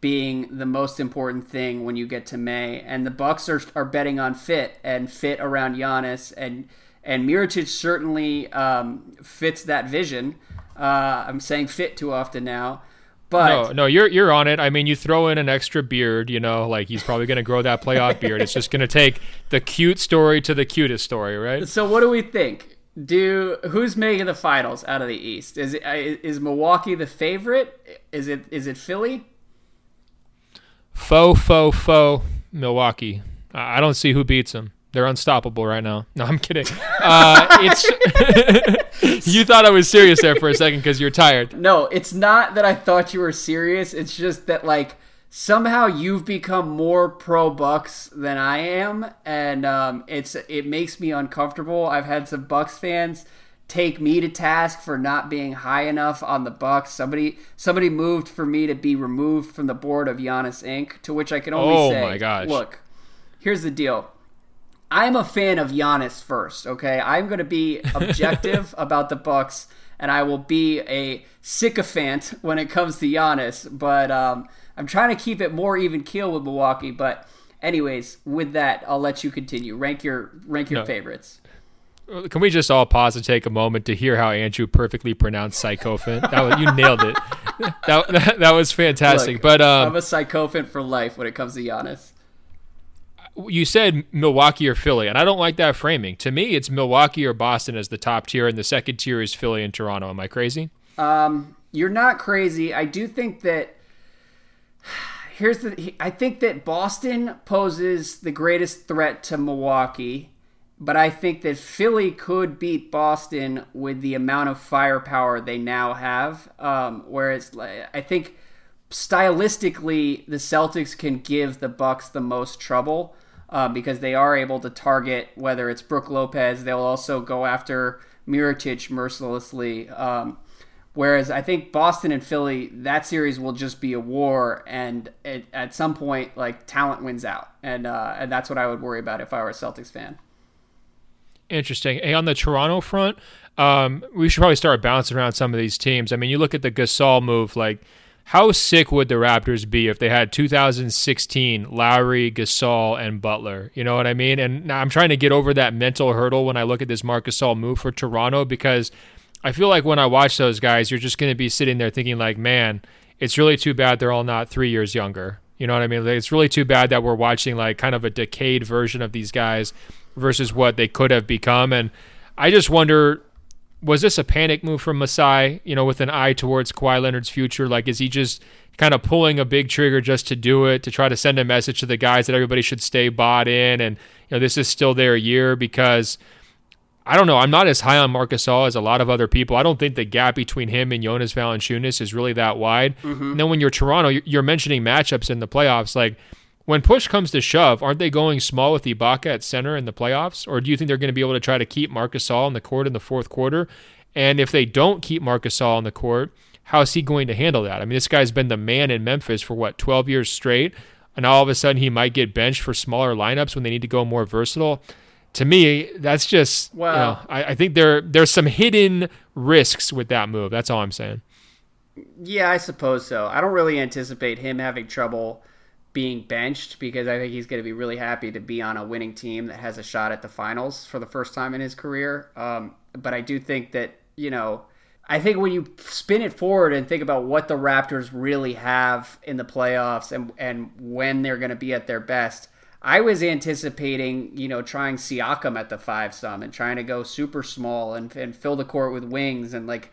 being the most important thing when you get to May, and the Bucks are, are betting on fit and fit around Giannis, and and Mirotic certainly um, fits that vision. Uh, I'm saying fit too often now. But no, no, you're you're on it. I mean, you throw in an extra beard, you know, like he's probably going to grow that playoff beard. It's just going to take the cute story to the cutest story, right? So, what do we think? Do who's making the finals out of the East? Is it is Milwaukee the favorite? Is it is it Philly? Faux faux faux Milwaukee. I don't see who beats them. They're unstoppable right now. No, I'm kidding. Uh, it's you thought I was serious there for a second because you're tired. No, it's not that I thought you were serious. It's just that like somehow you've become more pro Bucks than I am, and um, it's it makes me uncomfortable. I've had some Bucks fans take me to task for not being high enough on the Bucks. Somebody somebody moved for me to be removed from the board of Giannis Inc. To which I can only Oh say, my gosh. look, here's the deal. I'm a fan of Giannis first, okay? I'm going to be objective about the Bucks, and I will be a sycophant when it comes to Giannis. But um, I'm trying to keep it more even keel with Milwaukee. But anyways, with that, I'll let you continue. Rank your rank your No. favorites. Can we just all pause and take a moment to hear how Andrew perfectly pronounced psychophant? That was, you nailed it. That, that, that was fantastic. Look, but um, I'm a psychophant for life when it comes to Giannis. you said Milwaukee or Philly, and I don't like that framing. To me, it's Milwaukee or Boston as the top tier, and the second tier is Philly and Toronto. Am I crazy? Um, you're not crazy. I do think that here's the. I think that Boston poses the greatest threat to Milwaukee, but I think that Philly could beat Boston with the amount of firepower they now have. Um, whereas I think stylistically the Celtics can give the Bucks the most trouble. Uh, because they are able to target whether it's Brook Lopez, they'll also go after Mirotic mercilessly. Um, Whereas I think Boston and Philly, that series will just be a war, and it, at some point, like talent wins out, and uh, and that's what I would worry about if I were a Celtics fan. Interesting. Hey, on the Toronto front, um, we should probably start bouncing around some of these teams. I mean, you look at the Gasol move, like how sick would the Raptors be if they had 2016 Lowry, Gasol, and Butler? You know what I mean? And I'm trying to get over that mental hurdle when I look at this Marc Gasol move for Toronto because I feel like when I watch those guys, you're just going to be sitting there thinking like, man, it's really too bad they're all not three years younger. You know what I mean? Like, it's really too bad that we're watching like kind of a decayed version of these guys versus what they could have become. And I just wonder, was this a panic move from Masai? You know, with an eye towards Kawhi Leonard's future? Like, is he just kind of pulling a big trigger just to do it to try to send a message to the guys that everybody should stay bought in and you know this is still their year because I don't know. I'm not as high on Marc Gasol as a lot of other people. I don't think the gap between him and Jonas Valanciunas is really that wide. Mm-hmm. And then when you're Toronto, you're- you're mentioning matchups in the playoffs. Like when push comes to shove, aren't they going small with Ibaka at center in the playoffs? Or do you think they're going to be able to try to keep Marc Gasol on the court in the fourth quarter? And if they don't keep Marc Gasol on the court, how is he going to handle that? I mean, this guy's been the man in Memphis for what, 12 years straight? And all of a sudden he might get benched for smaller lineups when they need to go more versatile to me, that's just you Wow. know, I, I think there there's some hidden risks with that move. That's all I'm saying. Yeah, I suppose so. I don't really anticipate him having trouble being benched because I think he's going to be really happy to be on a winning team that has a shot at the finals for the first time in his career. Um, but I do think that, you know, I think when you spin it forward and think about what the Raptors really have in the playoffs and, and when they're going to be at their best, I was anticipating, you know, trying Siakam at the five some and trying to go super small and, and fill the court with wings. And like,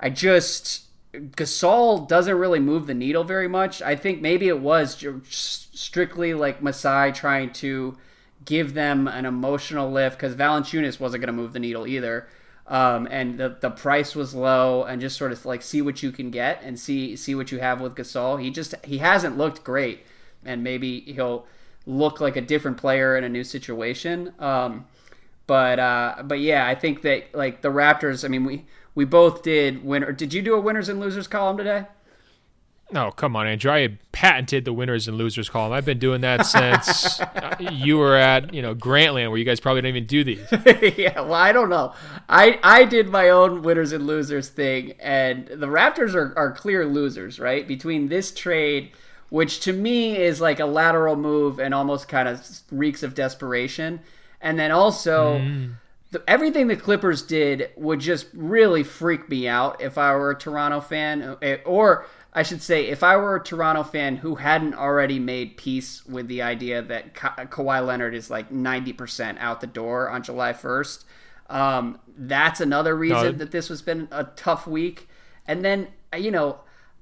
I just, Gasol doesn't really move the needle very much. I think maybe it was strictly like Masai trying to give them an emotional lift because Valanciunas wasn't going to move the needle either. Um, and the the price was low, and just sort of like see what you can get and see see what you have with Gasol. He just he hasn't looked great, and maybe he'll look like a different player in a new situation. Um, but uh, but yeah, I think that like the Raptors. I mean, we we both did winner. Did you do a winners and losers column today? No, come on, Andrew. I had patented the winners and losers column. I've been doing that since uh, you were at you know Grantland, where you guys probably don't even do these. yeah, well, I don't know. I I did my own winners and losers thing, and the Raptors are, are clear losers, right? Between this trade, which to me is like a lateral move and almost kind of reeks of desperation, and then also. The, everything the Clippers did would just really freak me out if I were a Toronto fan, eh, or I should say, if I were a Toronto fan who hadn't already made peace with the idea that Ka- Kawhi Leonard is like 90% out the door on July 1st. Um, that's another reason No. that this has been a tough week. And then, you know,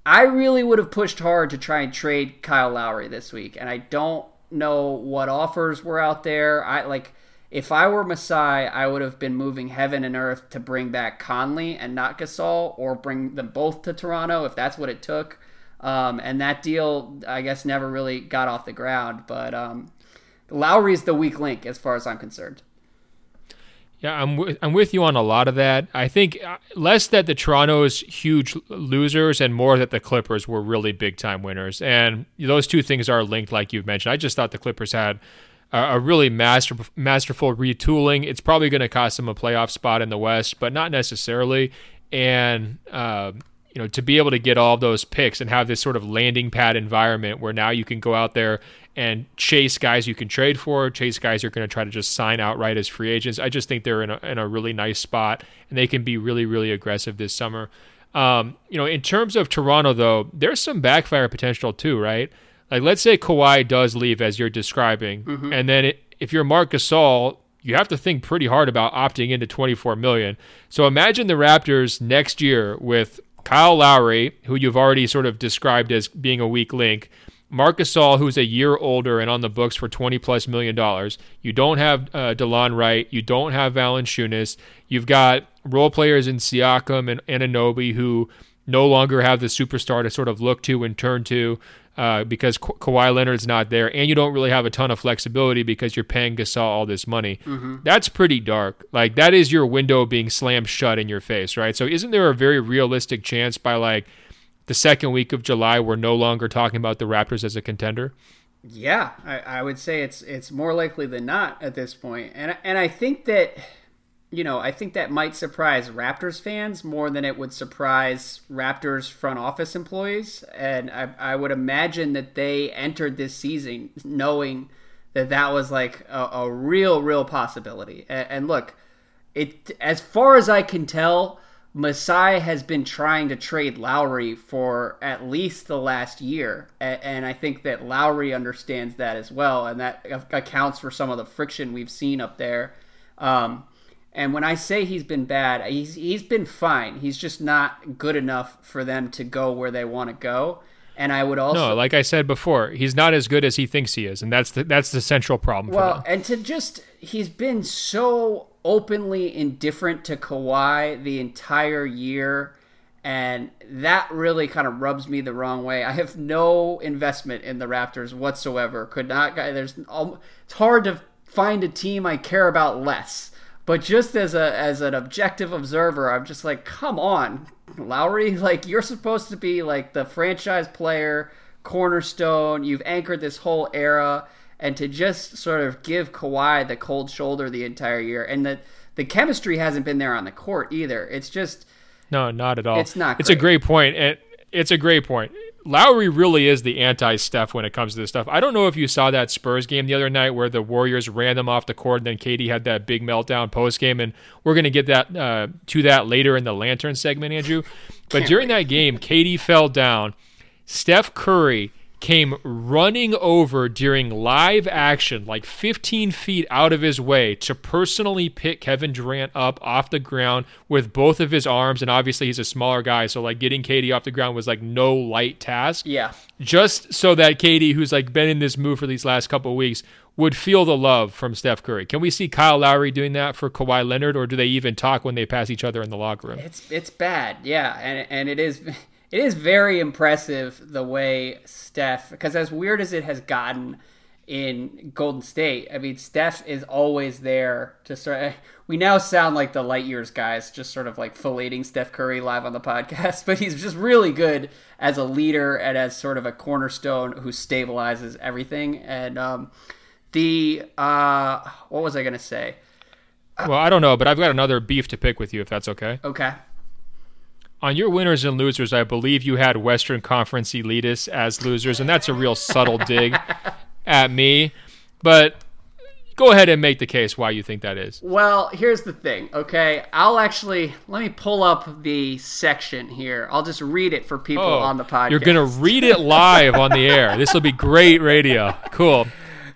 I really would have pushed hard to try and trade Kyle Lowry this week, and I don't know what offers were out there. I like if I were Masai, I would have been moving heaven and earth to bring back Conley and not Gasol, or bring them both to Toronto if that's what it took. Um, and that deal, I guess, never really got off the ground. But um, Lowry's the weak link as far as I'm concerned. Yeah, I'm I'm with you on a lot of that. I think uh, less that the Toronto's huge losers and more that the Clippers were really big time winners. And those two things are linked, like you've mentioned. I just thought the Clippers had a, a really master, masterful retooling. It's probably going to cost them a playoff spot in the West, but not necessarily. And uh, you know, to be able to get all those picks and have this sort of landing pad environment where now you can go out there and chase guys you can trade for, chase guys you're going to try to just sign outright as free agents. I just think they're in a, in a really nice spot and they can be really, really aggressive this summer. Um, you know, in terms of Toronto, though, there's some backfire potential too, right? Like, let's say Kawhi does leave as you're describing, mm-hmm. and then it, if you're Marc Gasol, you have to think pretty hard about opting into 24 million. So imagine the Raptors next year with Kyle Lowry, who you've already sort of described as being a weak link, Marc Gasol, who's a year older and on the books for 20 plus million dollars. You don't have uh, Delon Wright. You don't have Valanciunas. You've got role players in Siakam and Anunoby who no longer have the superstar to sort of look to and turn to uh, because Ka- Kawhi Leonard's not there, and you don't really have a ton of flexibility because you're paying Gasol all this money. Mm-hmm. That's pretty dark. Like that is your window being slammed shut in your face, right? So isn't there a very realistic chance by like the second week of July, we're no longer talking about the Raptors as a contender? Yeah, I, I would say it's it's more likely than not at this point, and and I think that you know I think that might surprise Raptors fans more than it would surprise Raptors front office employees, and I, I would imagine that they entered this season knowing that that was like a, a real real possibility. And, and look, it as far as I can tell Masai has been trying to trade Lowry for at least the last year, and I think that Lowry understands that as well, and that accounts for some of the friction we've seen up there. Um, and when I say he's been bad, he's he's been fine. He's just not good enough for them to go where they want to go. And I would also no, like I said before, he's not as good as he thinks he is, and that's the that's the central problem. Well, and to just he's been so openly indifferent to Kawhi the entire year, and that really kind of rubs me the wrong way. I have no investment in the Raptors whatsoever. Could not. Guy there's um, it's hard to find a team I care about less. But just as a as an objective observer, I'm just like, come on, Lowry, like you're supposed to be like the franchise player, cornerstone. You've anchored this whole era, and to just sort of give Kawhi the cold shoulder the entire year, and the the chemistry hasn't been there on the court either. It's just no, not at all. It's not. It's a great point, and it's a great point. Lowry really is the anti Steph when it comes to this stuff. I don't know if you saw that Spurs game the other night where the Warriors ran them off the court and then KD had that big meltdown post game, and we're going to get that uh, to that later in the Lantern segment, Andrew. But during that game, KD fell down. Steph Curry came running over during live action, like 15 feet out of his way, to personally pick Kevin Durant up off the ground with both of his arms. And obviously, he's a smaller guy, so like getting KD off the ground was like no light task. Yeah. Just so that KD, who's like been in this move for these last couple weeks, would feel the love from Steph Curry. Can we see Kyle Lowry doing that for Kawhi Leonard, or do they even talk when they pass each other in the locker room? It's it's bad, yeah, and and it is. It is very impressive the way Steph, because as weird as it has gotten in Golden State, I mean, Steph is always there to sort of, we now sound like the light years guys, just sort of like filleting Steph Curry live on the podcast, but he's just really good as a leader and as sort of a cornerstone who stabilizes everything. And um, the, uh, what was I going to say? Well, I don't know, but I've got another beef to pick with you if that's okay. Okay on your winners and losers, I believe you had Western Conference elitists as losers, and that's a real subtle dig at me. But go ahead and make the case why you think that is. Well, here's the thing, okay? I'll actually let me pull up the section here. I'll just read it for people oh, on the podcast. You're gonna read it live on the air. This will be great radio. Cool.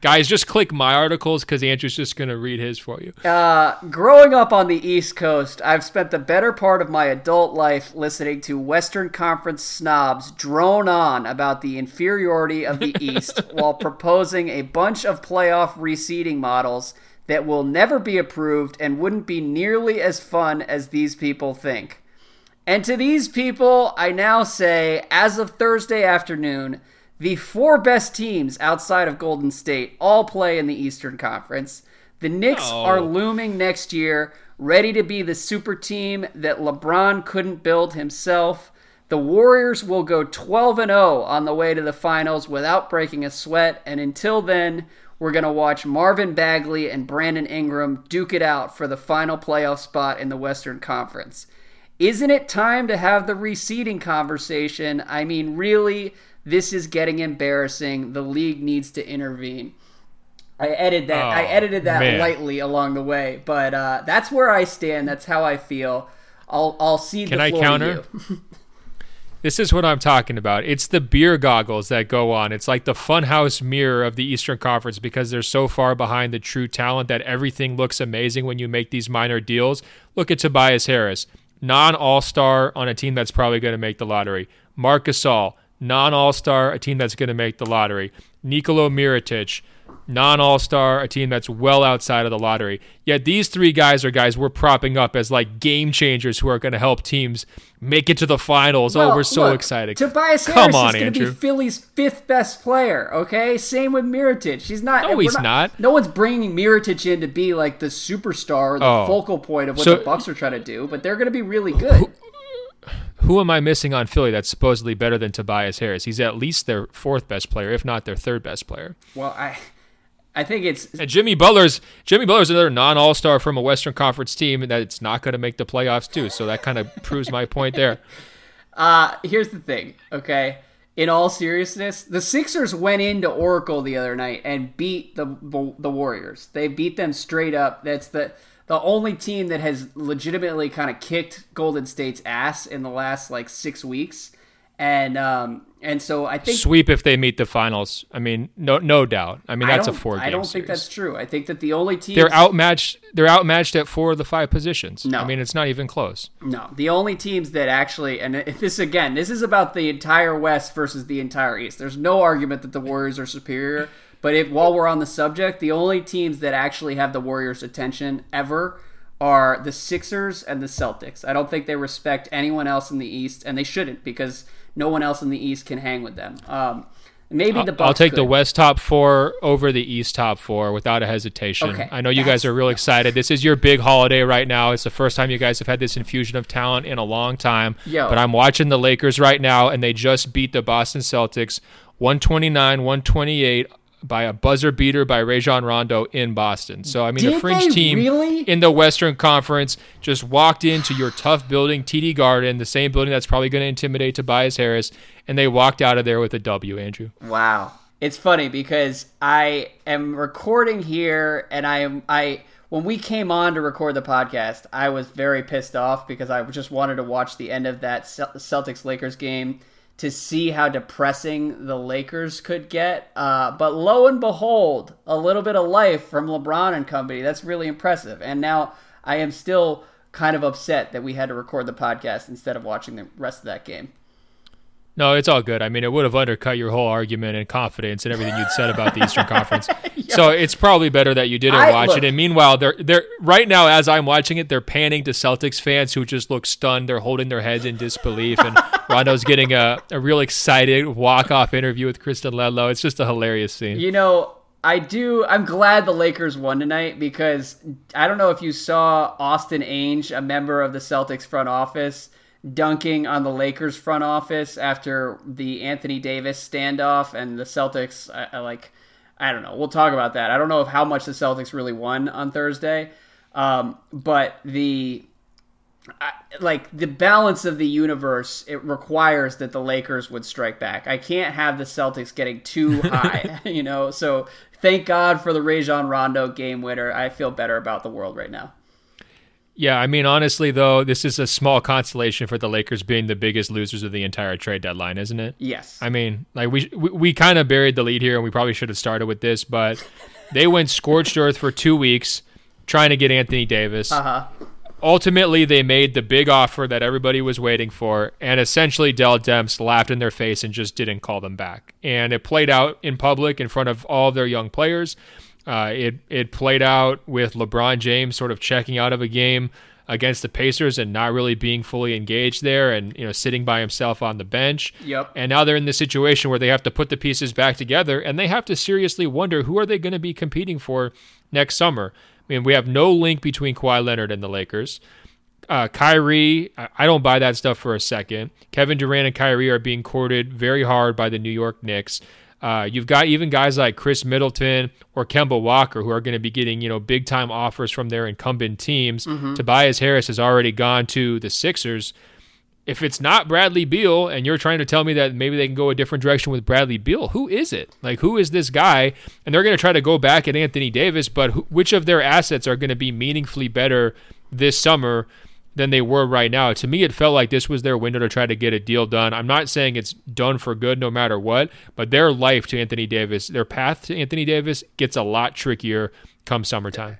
Guys, just click my articles because Andrew's just going to read his for you. Uh, growing up on the East Coast, I've spent the better part of my adult life listening to Western Conference snobs drone on about the inferiority of the East while proposing a bunch of playoff reseeding models that will never be approved and wouldn't be nearly as fun as these people think. And to these people, I now say, as of Thursday afternoon, the four best teams outside of Golden State all play in the Eastern Conference. The Knicks are looming next year, ready to be the super team that LeBron couldn't build himself. The Warriors will go 12 and 0 on the way to the finals without breaking a sweat, and until then, we're going to watch Marvin Bagley and Brandon Ingram duke it out for the final playoff spot in the Western Conference. Isn't it time to have the reseeding conversation? I mean, really, this is getting embarrassing. The league needs to intervene. I edited that. I Oh, edited that man. lightly along the way, but uh, that's where I stand. That's how I feel. I'll I'll see. Can the I floor counter? This is what I'm talking about. It's the beer goggles that go on. It's like the funhouse mirror of the Eastern Conference because they're so far behind the true talent that everything looks amazing when you make these minor deals. Look at Tobias Harris, non All Star on a team that's probably going to make the lottery. Marc Gasol, non All Star, a team that's going to make the lottery. Nikola Mirotic, non All Star, a team that's well outside of the lottery. Yet these three guys are guys we're propping up as like game changers who are going to help teams make it to the finals. oh, we're so look, excited. Tobias Come Harris on, is going to be Philly's fifth best player. Okay, same with Mirotic. He's not. No, he's not. No one's bringing Mirotic in to be like the superstar or the Oh. focal point of what So- the Bucks are trying to do. But they're going to be really good. Who am I missing on Philly that's supposedly better than Tobias Harris? He's at least their fourth best player, if not their third best player. well, I, I think it's And Jimmy Butler's Jimmy Butler's another non-All Star from a Western Conference team that it's not going to make the playoffs too. So that kind of proves my point there. Uh, here's the thing, okay? In all seriousness, the Sixers went into Oracle the other night and beat the the Warriors. They beat them straight up. That's the the only team that has legitimately kind of kicked Golden State's ass in the last like six weeks. And um and so I think Sweep if they meet the finals. I mean, no no doubt. I mean, that's a four game I don't series. think that's true. I think that the only team they're outmatched. They're outmatched at four of the five positions. No. I mean, it's not even close. No, the only teams that actually, and this again, this is about the entire West versus the entire East. There's no argument that the Warriors are superior. But if while we're on the subject, the only teams that actually have the Warriors' attention ever are the Sixers and the Celtics. I don't think they respect anyone else in the East, and they shouldn't because no one else in the East can hang with them. Um, maybe the Bucks I'll take the. West top four over the East top four without a hesitation. Okay, I know you guys are real excited. This is your big holiday right now. It's the first time you guys have had this infusion of talent in a long time. Yo. But I'm watching the Lakers right now, and they just beat the Boston Celtics 129 128 by a buzzer beater by Rajon Rondo in Boston. So, I mean, the Did fringe team really? in the Western Conference just walked into your tough building, TD Garden, the same building that's probably going to intimidate Tobias Harris, and they walked out of there with a W, Andrew. Wow. It's funny because I am recording here and I am I when we came on to record the podcast, I was very pissed off because I just wanted to watch the end of that Celtics Lakers game to see how depressing the Lakers could get. Uh, but lo and behold, a little bit of life from LeBron and company. That's really impressive. And now I am still kind of upset that we had to record the podcast instead of watching the rest of that game. No, it's all good. I mean, it would have undercut your whole argument and confidence and everything you'd said about the Eastern Conference. So it's probably better that you didn't I- watch look- it. And meanwhile, they're they're right now as I'm watching it, they're panning to Celtics fans who just look stunned. They're holding their heads in disbelief, and Rondo's getting a, a real excited walk off interview with Kristen Ledlow. It's just a hilarious scene. You know, I do. I'm glad the Lakers won tonight because I don't know if you saw Austin Ainge, a member of the Celtics front office, dunking on the Lakers front office after the Anthony Davis standoff and the Celtics. I, I like. I don't know. We'll talk about that. I don't know if how much the Celtics really won on Thursday, um, but the I, like the balance of the universe it requires that the Lakers would strike back. I can't have the Celtics getting too high, you know. So thank God for the Rajon Rondo game winner. I feel better about the world right now. Yeah, I mean, honestly, though, this is a small consolation for the Lakers being the biggest losers of the entire trade deadline, isn't it? Yes. I mean, like we we, we kind of buried the lead here, and we probably should have started with this, but they went scorched earth for two weeks trying to get Anthony Davis. uh-huh. Ultimately, they made the big offer that everybody was waiting for, and essentially Dell Demps laughed in their face and just didn't call them back. And it played out in public in front of all of their young players. Uh, it it played out with LeBron James sort of checking out of a game against the Pacers and not really being fully engaged there and you know sitting by himself on the bench. Yep. And now they're in this situation where they have to put the pieces back together and they have to seriously wonder who are they going to be competing for next summer. I mean, we have no link between Kawhi Leonard and the Lakers. Uh, Kyrie, I don't buy that stuff for a second. Kevin Durant and Kyrie are being courted very hard by the New York Knicks. Uh, you've got even guys like Khris Middleton or Kemba Walker who are going to be getting you know big time offers from their incumbent teams. Mm-hmm. Tobias Harris has already gone to the Sixers. If it's not Bradley Beal, and you're trying to tell me that maybe they can go a different direction with Bradley Beal, who is it? Like who is this guy? And they're going to try to go back at Anthony Davis, but who, which of their assets are going to be meaningfully better this summer? Than they were right now. To me, it felt like this was their window to try to get a deal done. I'm not saying it's done for good no matter what, but their life to Anthony Davis, their path to Anthony Davis gets a lot trickier come summertime.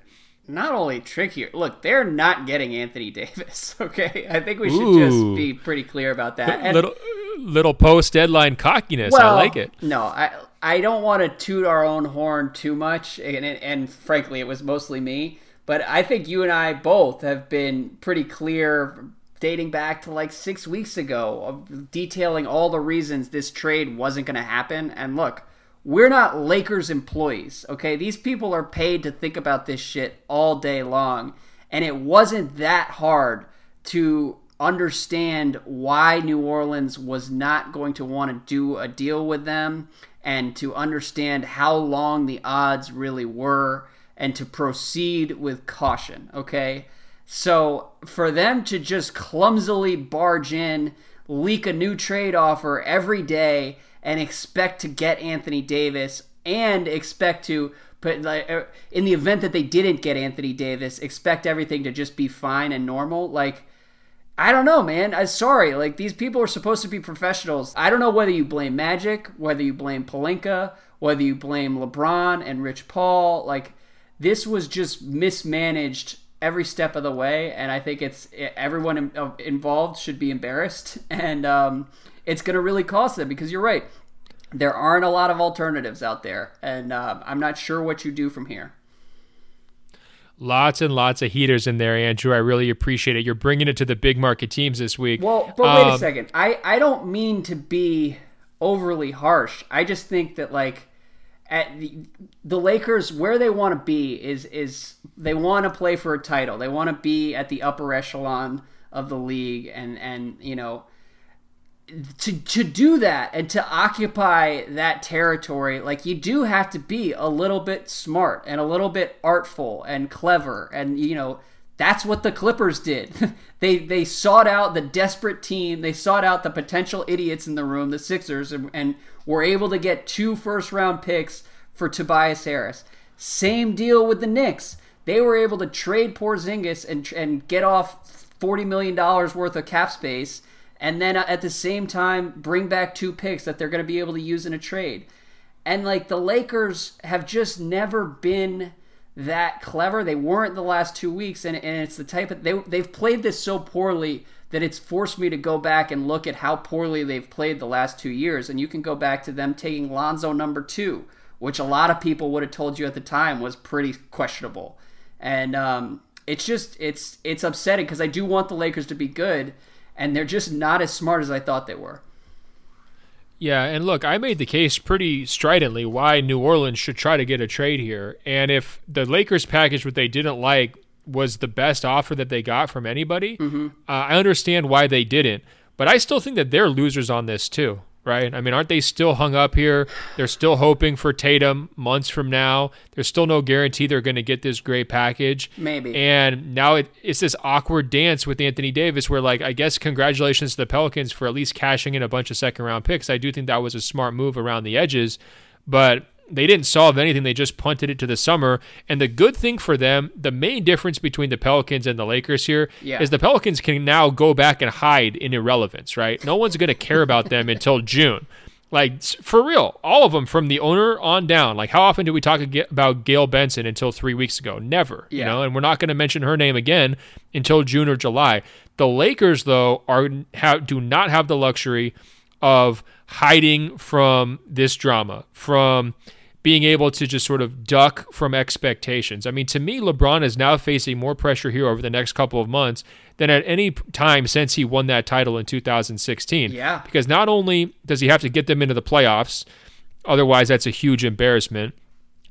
Not only trickier, look, they're not getting Anthony Davis. Okay, I think we should Ooh. just be pretty clear about that. And- little little post deadline cockiness. well, I like it. No, I I don't want to toot our own horn too much, and and frankly, it was mostly me. But I think you and I both have been pretty clear dating back to like six weeks ago detailing all the reasons this trade wasn't going to happen. And look, we're not Lakers employees, okay? These people are paid to think about this shit all day long. And it wasn't that hard to understand why New Orleans was not going to want to do a deal with them and to understand how long the odds really were and to proceed with caution, okay? So for them to just clumsily barge in, leak a new trade offer every day, and expect to get Anthony Davis and expect to put like uh, in the event that they didn't get Anthony Davis, expect everything to just be fine and normal, like. I don't know, man. I'm sorry. Like these people are supposed to be professionals. I don't know whether you blame Magic, whether you blame Pelinka, whether you blame LeBron and Rich Paul. Like this was just mismanaged every step of the way, and I think it's everyone involved should be embarrassed, and um, it's going to really cost them because you're right. There aren't a lot of alternatives out there, and um, I'm not sure what you do from here. Lots and lots of heaters in there, Andrew. I really appreciate it. You're bringing it to the big market teams this week. Well, but wait a Um, second. I I don't mean to be overly harsh. I just think that like at the, the Lakers where they want to be is is they want to play for a title. They want to be at the upper echelon of the league and and you know to to do that and to occupy that territory like you do have to be a little bit smart and a little bit artful and clever and you know that's what the Clippers did. they they sought out the desperate team. They sought out the potential idiots in the room, the Sixers, and, and were able to get two first round picks for Tobias Harris. Same deal with the Knicks. They were able to trade Porzingis and and get off forty million dollars worth of cap space, and then uh, at the same time bring back two picks that they're going to be able to use in a trade. And like the Lakers have just never been that clever. They weren't the last two weeks, and, and it's the type of they they've played this so poorly that it's forced me to go back and look at how poorly they've played the last two years. And you can go back to them taking Lonzo number two, which a lot of people would have told you at the time was pretty questionable. And um, it's just it's it's upsetting because I do want the Lakers to be good, and they're just not as smart as I thought they were. Yeah, and look, I made the case pretty stridently why New Orleans should try to get a trade here. And if the Lakers package what they didn't like was the best offer that they got from anybody, uh, I understand why they didn't. But I still think that they're losers on this too, right? I mean, aren't they still hung up here? They're still hoping for Tatum months from now. There's still no guarantee they're going to get this great package. Maybe. And now it, it's this awkward dance with Anthony Davis where, like, I guess congratulations to the Pelicans for at least cashing in a bunch of second round picks. I do think that was a smart move around the edges, but they didn't solve anything. They just punted it to the summer. And the good thing for them, the main difference between the Pelicans and the Lakers here is Yeah. the Pelicans can now go back and hide in irrelevance, right? No one's going to care about them until June. Like for real, all of them from the owner on down. Like how often do we talk about Gayle Benson until three weeks ago? Never. You know, and we're not going to mention her name again until June or July. The Lakers, though, are have do not have the luxury of hiding from this drama, from being able to just sort of duck from expectations. I mean, to me, LeBron is now facing more pressure here over the next couple of months than at any time since he won that title in 2016. Yeah. Because not only does he have to get them into the playoffs, otherwise, that's a huge embarrassment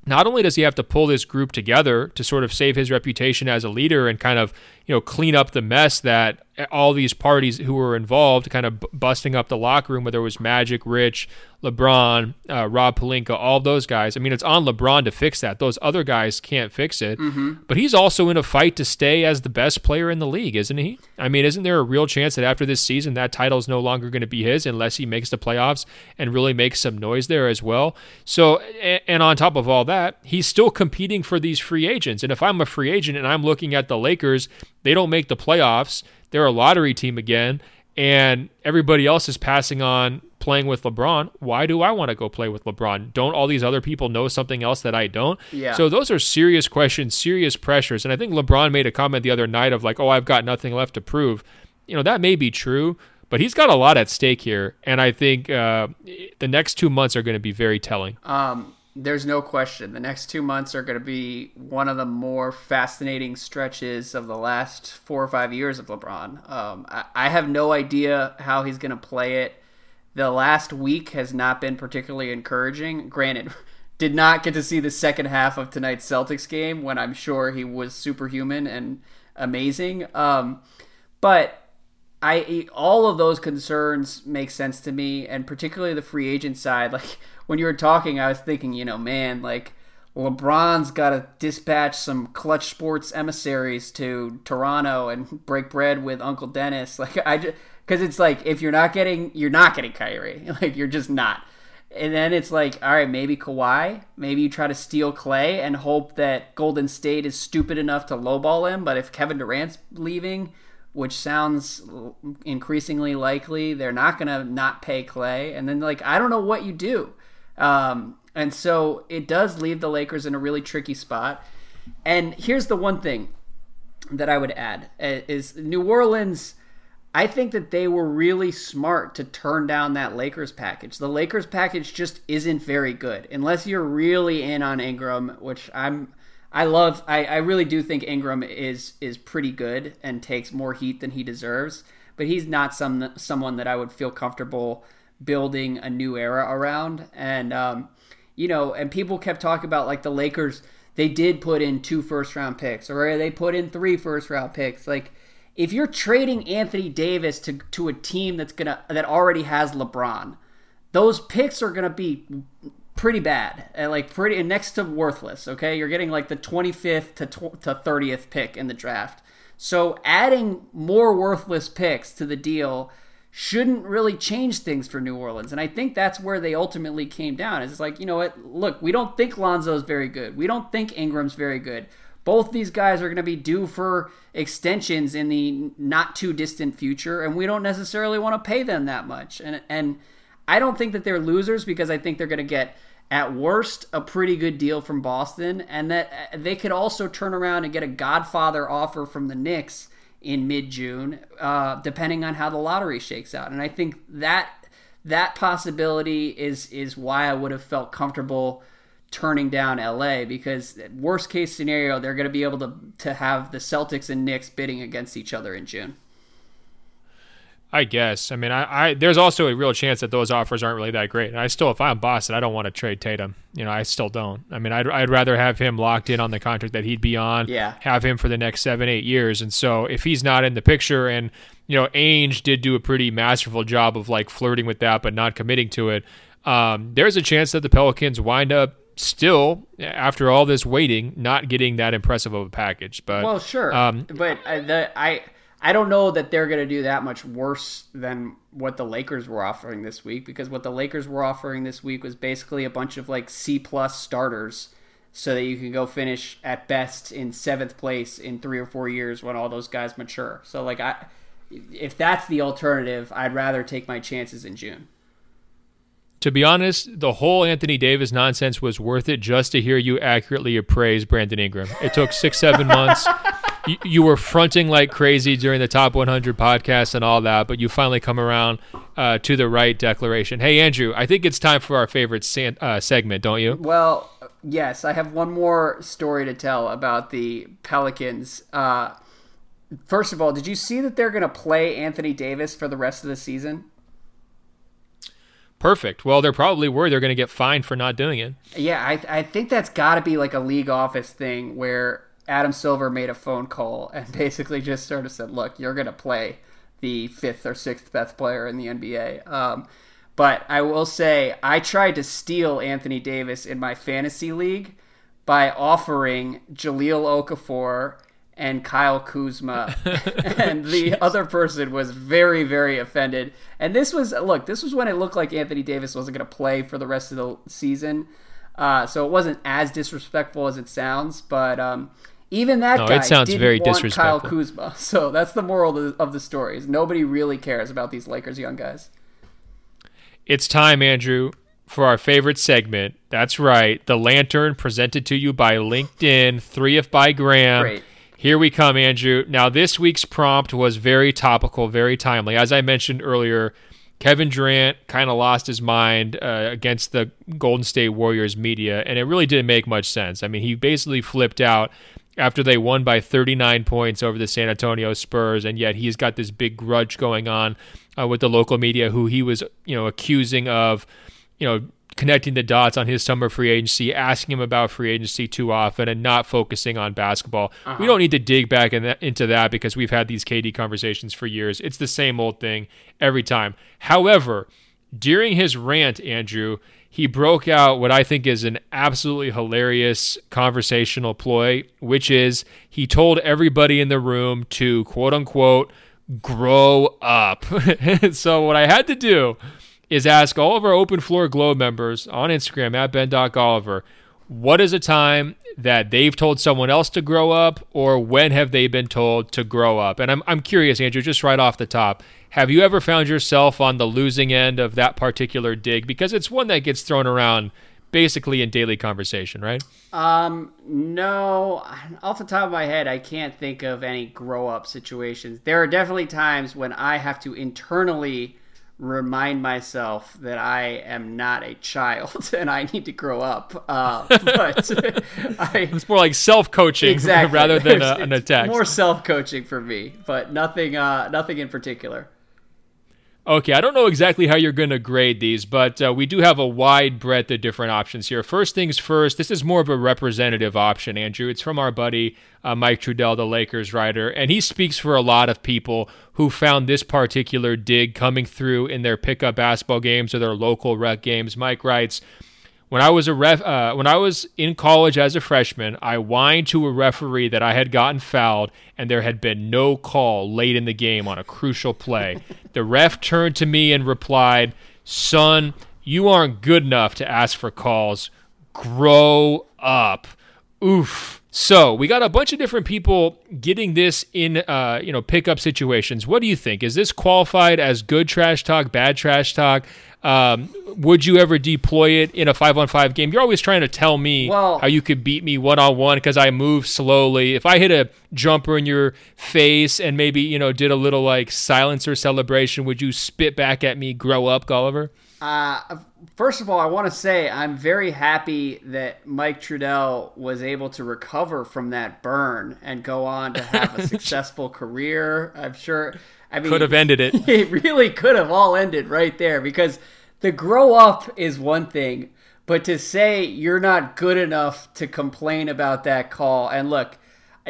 not only does he have to pull this group together to sort of save his reputation as a leader and kind of you know clean up the mess that all these parties who were involved kind of busting up the locker room whether it was magic rich lebron uh, rob Pelinka, all those guys. I mean it's on lebron to fix that. Those other guys can't fix it. Mm-hmm. but he's also in a fight to stay as the best player in the league isn't he? I mean isn't there a real chance that after this season that title is no longer going to be his unless he makes the playoffs and really makes some noise there as well? So and on top of all that he's still competing for these free agents. And if i'm a free agent and i'm looking at the lakers they don't make the playoffs. They're a lottery team again. And everybody else is passing on playing with LeBron. Why do I want to go play with LeBron? Don't all these other people know something else that I don't? Yeah. So those are serious questions, serious pressures. And I think LeBron made a comment the other night of like, "Oh, I've got nothing left to prove." You know, that may be true, but he's got a lot at stake here, and I think uh, the next 2 months are going to be very telling. Um, there's no question. The next two months are going to be one of the more fascinating stretches of the last four or five years of LeBron. Um, I, I have no idea how he's going to play it. The last week has not been particularly encouraging. Granted, did not get to see the second half of tonight's Celtics game when I'm sure he was superhuman and amazing. Um, but I all of those concerns make sense to me, and particularly the free agent side. Like when you were talking, I was thinking, you know, man, like LeBron's got to dispatch some Klutch Sports emissaries to Toronto and break bread with Uncle Dennis. Like I just because it's like if you're not getting, you're not getting Kyrie. Like you're just not. And then it's like, all right, maybe Kawhi. Maybe you try to steal Klay and hope that Golden State is stupid enough to lowball him. But if Kevin Durant's leaving, which sounds increasingly likely, they're not to not pay Klay. And then, like, I don't know what you do. Um, and so it does leave the Lakers in a really tricky spot. And here's the one thing that I would add is New Orleans. I think that they were really smart to turn down that Lakers package. The Lakers package just isn't very good unless you're really in on Ingram, which I'm I love I, I really do think Ingram is is pretty good and takes more heat than he deserves, but he's not some someone that I would feel comfortable building a new era around. And um, you know, and people kept talking about like the Lakers they did put in two first round picks or they put in three first round picks. Like if you're trading Anthony Davis to to a team that's gonna that already has LeBron, those picks are gonna be pretty bad and like pretty and next to worthless. Okay, you're getting like the 25th to tw- to 30th pick in the draft. So adding more worthless picks to the deal shouldn't really change things for New Orleans. And I think that's where they ultimately came down. It's like, you know what? Look, we don't think Lonzo's very good. We don't think Ingram's very good. Both these guys are going to be due for extensions in the not too distant future, and we don't necessarily want to pay them that much. And and I don't think that they're losers because I think they're going to get at worst a pretty good deal from Boston, and that they could also turn around and get a Godfather offer from the Knicks in mid June, uh, depending on how the lottery shakes out. And I think that that possibility is is why I would have felt comfortable turning down LA because worst case scenario they're going to be able to to have the Celtics and Knicks bidding against each other in June. I guess. I mean, I, I there's also a real chance that those offers aren't really that great. And I still, if I'm Boston, I don't want to trade Tatum. You know, I still don't. I mean, I'd, I'd rather have him locked in on the contract that he'd be on. Yeah. Have him for the next seven, eight years. And so if he's not in the picture, and you know, Ainge did do a pretty masterful job of like flirting with that, but not committing to it. Um, there's a chance that the Pelicans wind up still after all this waiting, not getting that impressive of a package. But well, sure. Um, but uh, the I. I don't know that they're going to do that much worse than what the Lakers were offering this week because what the Lakers were offering this week was basically a bunch of like C plus starters so that you can go finish at best in seventh place in three or four years when all those guys mature. So like I, if that's the alternative, I'd rather take my chances in June. To be honest, the whole Anthony Davis nonsense was worth it just to hear you accurately appraise Brandon Ingram. It took six, seven months. You, you, were fronting like crazy during the top 100 podcast and all that, but you finally come around. Uh, to the right declaration. Hey, Andrew, I think it's time for our favorite san- uh, segment, don't you? Well, yes, I have one more story to tell about the Pelicans. Uh, first of all, did you see that they're going to play Anthony Davis for the rest of the season? Perfect. Well, they're probably worried they're going to get fined for not doing it. Yeah, I, I think that's got to be like a league office thing where Adam Silver made a phone call and basically just sort of said, "Look, you're going to play the fifth or sixth best player in the NBA." Um, but I will say, I tried to steal Anthony Davis in my fantasy league by offering Jahlil Okafor and Kyle Kuzma, and the other person was very, very offended. And this was look, this was when it looked like Anthony Davis wasn't going to play for the rest of the season, uh, so it wasn't as disrespectful as it sounds. But um, even that No, guy it sounds didn't very want disrespectful. Kyle Kuzma. So that's the moral of the, of the story: is nobody really cares about these Lakers young guys. It's time, Andrew, for our favorite segment. That's right, the lantern presented to you by LinkedIn, three if by Graham. Great. Here we come, Andrew. Now, this week's prompt was very topical, very timely. As I mentioned earlier, Kevin Durant kind of lost his mind uh, against the Golden State Warriors media, and it really didn't make much sense. I mean, he basically flipped out after they won by 39 points over the San Antonio Spurs, and yet he's got this big grudge going on uh, with the local media, who he was, you know, accusing of, you know, connecting the dots on his summer free agency, asking him about free agency too often, and not focusing on basketball. We uh-huh. don't need to dig back in that, into that because we've had these KD conversations for years. It's the same old thing every time. However, during his rant, Andrew, he broke out what I think is an absolutely hilarious conversational ploy, which is he told everybody in the room to quote unquote grow up. so what I had to do is ask all of our open floor globe members on Instagram at ben.golliver, what is a time that they've told someone else to grow up or when have they been told to grow up? And I'm, I'm curious, Andrew, just right off the top, have you ever found yourself on the losing end of that particular dig? Because it's one that gets thrown around basically in daily conversation, right? Um, no, off the top of my head, I can't think of any grow up situations. There are definitely times when I have to internally remind myself that I am not a child and I need to grow up. Uh, but I, It's more like self coaching exactly rather than a, an attack. More self coaching for me, but nothing, uh, nothing in particular. Okay, I don't know exactly how you're going to grade these, but uh, we do have a wide breadth of different options here. First things first, this is more of a representative option, Andrew. It's from our buddy uh, Mike Trudell, the Lakers writer, and he speaks for a lot of people who found this particular dig coming through in their pickup basketball games or their local rec games. Mike writes, when I was a ref, uh, when I was in college as a freshman, I whined to a referee that I had gotten fouled, and there had been no call late in the game on a crucial play. the ref turned to me and replied, "Son, you aren't good enough to ask for calls. Grow up." Oof. So we got a bunch of different people getting this in, uh, you know, pickup situations. What do you think? Is this qualified as good trash talk, bad trash talk? Um, would you ever deploy it in a five on five game? You're always trying to tell me Well- how you could beat me one on one because I move slowly. If I hit a jumper in your face and maybe you know did a little like silencer celebration, would you spit back at me? Grow up, Golliver. Uh, first of all, I want to say I'm very happy that Mike Trudell was able to recover from that burn and go on to have a successful career. I'm sure. I mean, Could have ended it. it really could have all ended right there because the grow up is one thing, but to say you're not good enough to complain about that call and look,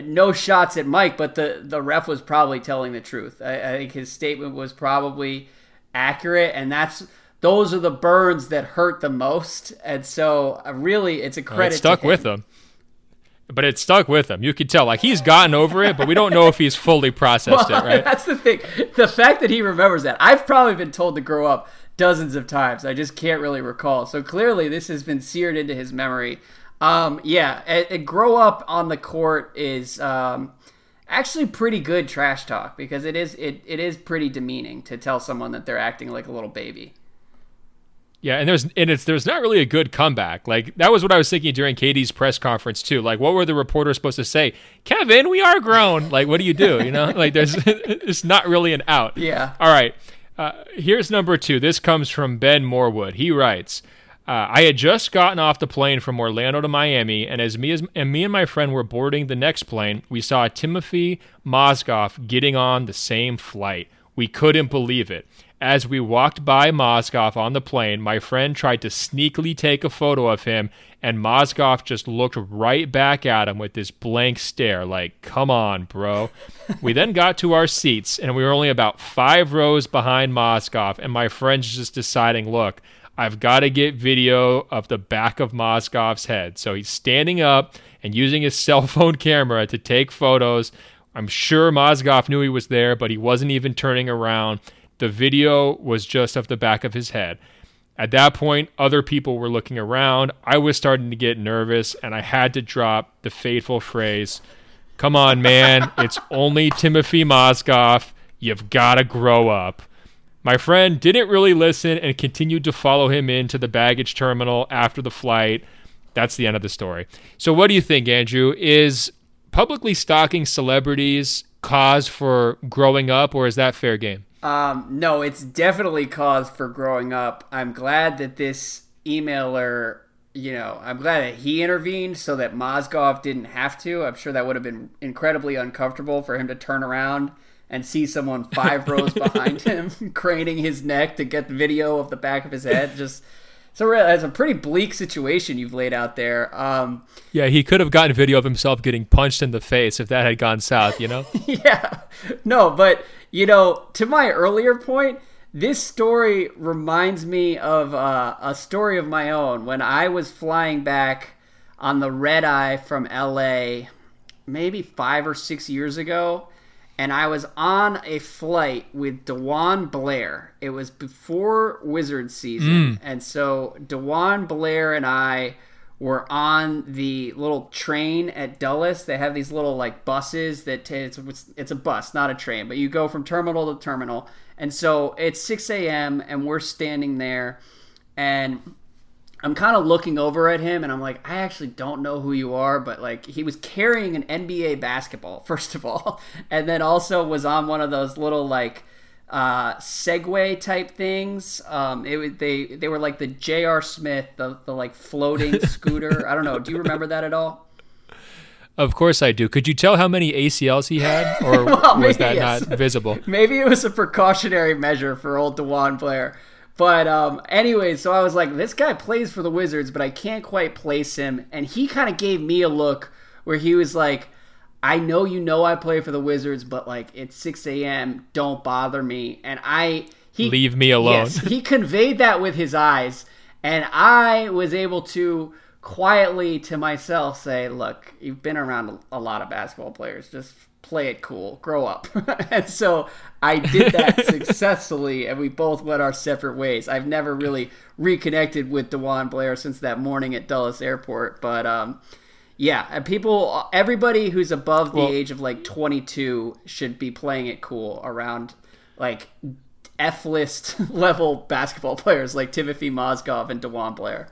no shots at Mike, but the the ref was probably telling the truth. I, I think his statement was probably accurate, and that's those are the burns that hurt the most. And so, uh, really, it's a credit. It stuck with him. But it stuck with him. You could tell, like he's gotten over it, but we don't know if he's fully processed Well, it, right? That's the thing. The fact that he remembers that. I've probably been told to grow up dozens of times. I just can't really recall. So clearly, this has been seared into his memory. Um, yeah, a, a grow up on the court is um, actually pretty good trash talk because it is it, it is pretty demeaning to tell someone that they're acting like a little baby. Yeah, and there's and it's there's not really a good comeback. Like that was what I was thinking during KD's press conference too. Like, what were the reporters supposed to say? Kevin, we are grown. Like, what do you do? You know, like there's it's not really an out. Yeah. All right. Uh, here's number two. This comes from Ben Morwood. He writes, uh, I had just gotten off the plane from Orlando to Miami, and as me, as, and me and my friend were boarding the next plane, we saw Timothy Mozgov getting on the same flight. We couldn't believe it. As we walked by Mozgov on the plane, my friend tried to sneakily take a photo of him, and Mozgov just looked right back at him with this blank stare, like, come on, bro. we then got to our seats, and we were only about five rows behind Mozgov, and my friend's just deciding, look, I've got to get video of the back of Mozgov's head. So he's standing up and using his cell phone camera to take photos. I'm sure Mozgov knew he was there, but he wasn't even turning around. The video was just off the back of his head. At that point, other people were looking around. I was starting to get nervous, and I had to drop the fateful phrase Come on, man. It's only Timothy Mozgov. You've got to grow up. My friend didn't really listen and continued to follow him into the baggage terminal after the flight. That's the end of the story. So, what do you think, Andrew? Is publicly stalking celebrities cause for growing up, or is that fair game? Um, no, it's definitely cause for growing up. I'm glad that this emailer, you know, I'm glad that he intervened so that Mozgov didn't have to. I'm sure that would have been incredibly uncomfortable for him to turn around and see someone five rows behind him craning his neck to get the video of the back of his head. Just so it's a pretty bleak situation you've laid out there. Um, yeah, he could have gotten video of himself getting punched in the face if that had gone south. You know? yeah, no, but you know, to my earlier point. This story reminds me of uh, a story of my own when I was flying back on the red eye from LA maybe five or six years ago and I was on a flight with DeJuan Blair. It was before Wizard season, mm. and so DeJuan Blair and I were on the little train at Dulles. They have these little like buses that t- it's, it's a bus, not a train, but you go from terminal to terminal. And so it's 6 a.m. and we're standing there, and I'm kind of looking over at him and I'm like, I actually don't know who you are, but like he was carrying an NBA basketball, first of all, and then also was on one of those little like uh, Segway type things. Um, it they they were like the J.R. Smith, the the like floating scooter. I don't know. Do you remember that at all? Of course I do. Could you tell how many ACLs he had, or well, was that yes. not visible? Maybe it was a precautionary measure for old DeJuan Blair. But um, anyway, so I was like, this guy plays for the Wizards, but I can't quite place him. And he kind of gave me a look where he was like, I know you know I play for the Wizards, but like it's 6 a.m. Don't bother me. And I he leave me alone. Yes, he conveyed that with his eyes, and I was able to quietly to myself say, "Look, you've been around a lot of basketball players. Just play it cool, grow up. and so I did that successfully, and we both went our separate ways. I've never really reconnected with DeJuan Blair since that morning at Dulles Airport, but um, yeah, and people, everybody who's above the well, age of like 22 should be playing it cool around like F list level basketball players like Timothy Mozgov and DeJuan Blair.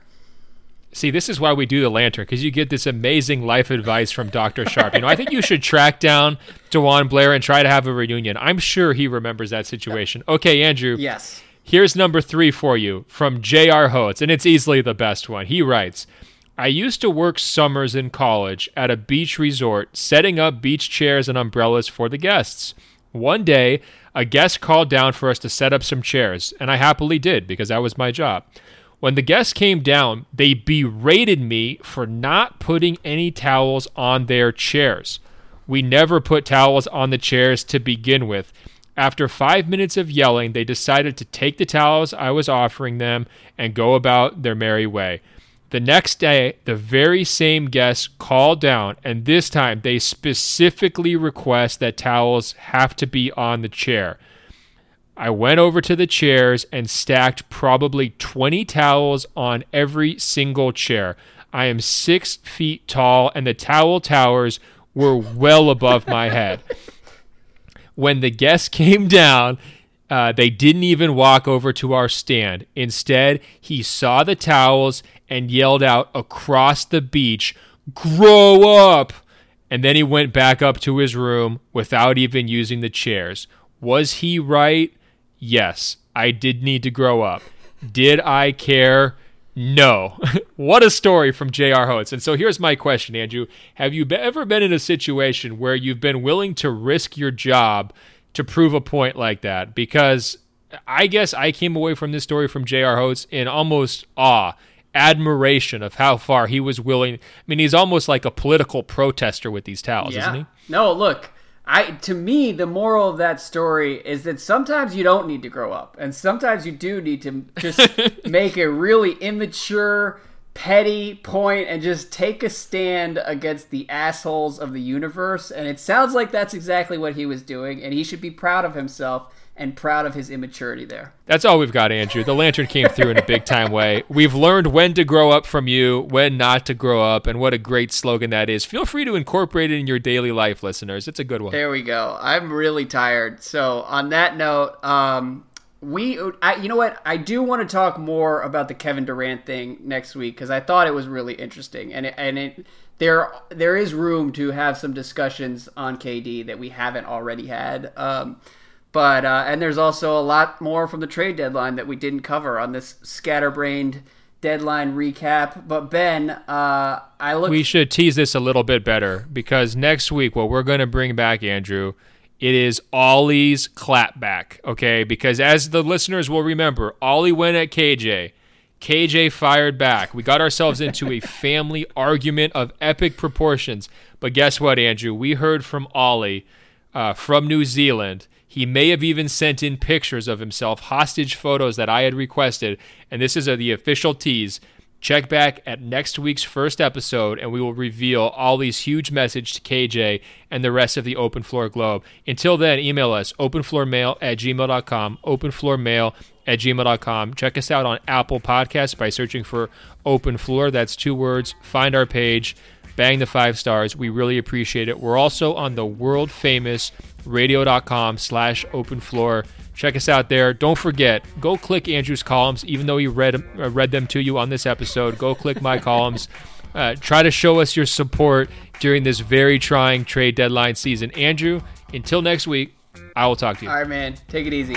See, this is why we do the lantern because you get this amazing life advice from Dr. Sharp. You know, I think you should track down DeJuan Blair and try to have a reunion. I'm sure he remembers that situation. Okay, Andrew. Yes. Here's number three for you from J.R. Hotes, and it's easily the best one. He writes, I used to work summers in college at a beach resort, setting up beach chairs and umbrellas for the guests. One day, a guest called down for us to set up some chairs, and I happily did because that was my job. When the guests came down, they berated me for not putting any towels on their chairs. We never put towels on the chairs to begin with. After five minutes of yelling, they decided to take the towels I was offering them and go about their merry way. The next day, the very same guests called down, and this time they specifically request that towels have to be on the chair. I went over to the chairs and stacked probably 20 towels on every single chair. I am six feet tall, and the towel towers were well above my head. When the guests came down, uh, they didn't even walk over to our stand. Instead, he saw the towels and yelled out across the beach, Grow up! And then he went back up to his room without even using the chairs. Was he right? Yes, I did need to grow up. Did I care? No. what a story from J.R. Hodes. And so here's my question, Andrew. Have you ever been in a situation where you've been willing to risk your job to prove a point like that? Because I guess I came away from this story from J.R. Hodes in almost awe, admiration of how far he was willing. I mean, he's almost like a political protester with these towels, Yeah. isn't he? No, look. I to me the moral of that story is that sometimes you don't need to grow up and sometimes you do need to just make a really immature petty point and just take a stand against the assholes of the universe and it sounds like that's exactly what he was doing and he should be proud of himself and proud of his immaturity there. That's all we've got, Andrew. The lantern came through in a big time way. We've learned when to grow up from you, when not to grow up, and what a great slogan that is. Feel free to incorporate it in your daily life, listeners. It's a good one. There we go. I'm really tired. So on that note, um, we, I, you know what? I do want to talk more about the Kevin Durant thing next week because I thought it was really interesting, and it, and it there there is room to have some discussions on KD that we haven't already had. Um, but uh, and there's also a lot more from the trade deadline that we didn't cover on this scatterbrained deadline recap. But Ben, uh, I look. We should tease this a little bit better because next week, what we're going to bring back, Andrew, it is Ollie's clapback. Okay, because as the listeners will remember, Ollie went at KJ. KJ fired back. We got ourselves into a family argument of epic proportions. But guess what, Andrew? We heard from Ollie uh, from New Zealand. He may have even sent in pictures of himself, hostage photos that I had requested. And this is a, the official tease. Check back at next week's first episode, and we will reveal Ollie's huge message to KJ and the rest of the Open Floor Globe. Until then, email us openfloormail at gmail.com, openfloormail at gmail.com. Check us out on Apple Podcasts by searching for Open Floor. That's two words. Find our page, bang the five stars. We really appreciate it. We're also on the world famous radio.com slash open floor. Check us out there. Don't forget, go click Andrew's columns, even though he read, uh, read them to you on this episode. Go click my columns. Uh, try to show us your support during this very trying trade deadline season. Andrew, until next week, I will talk to you. All right, man. Take it easy.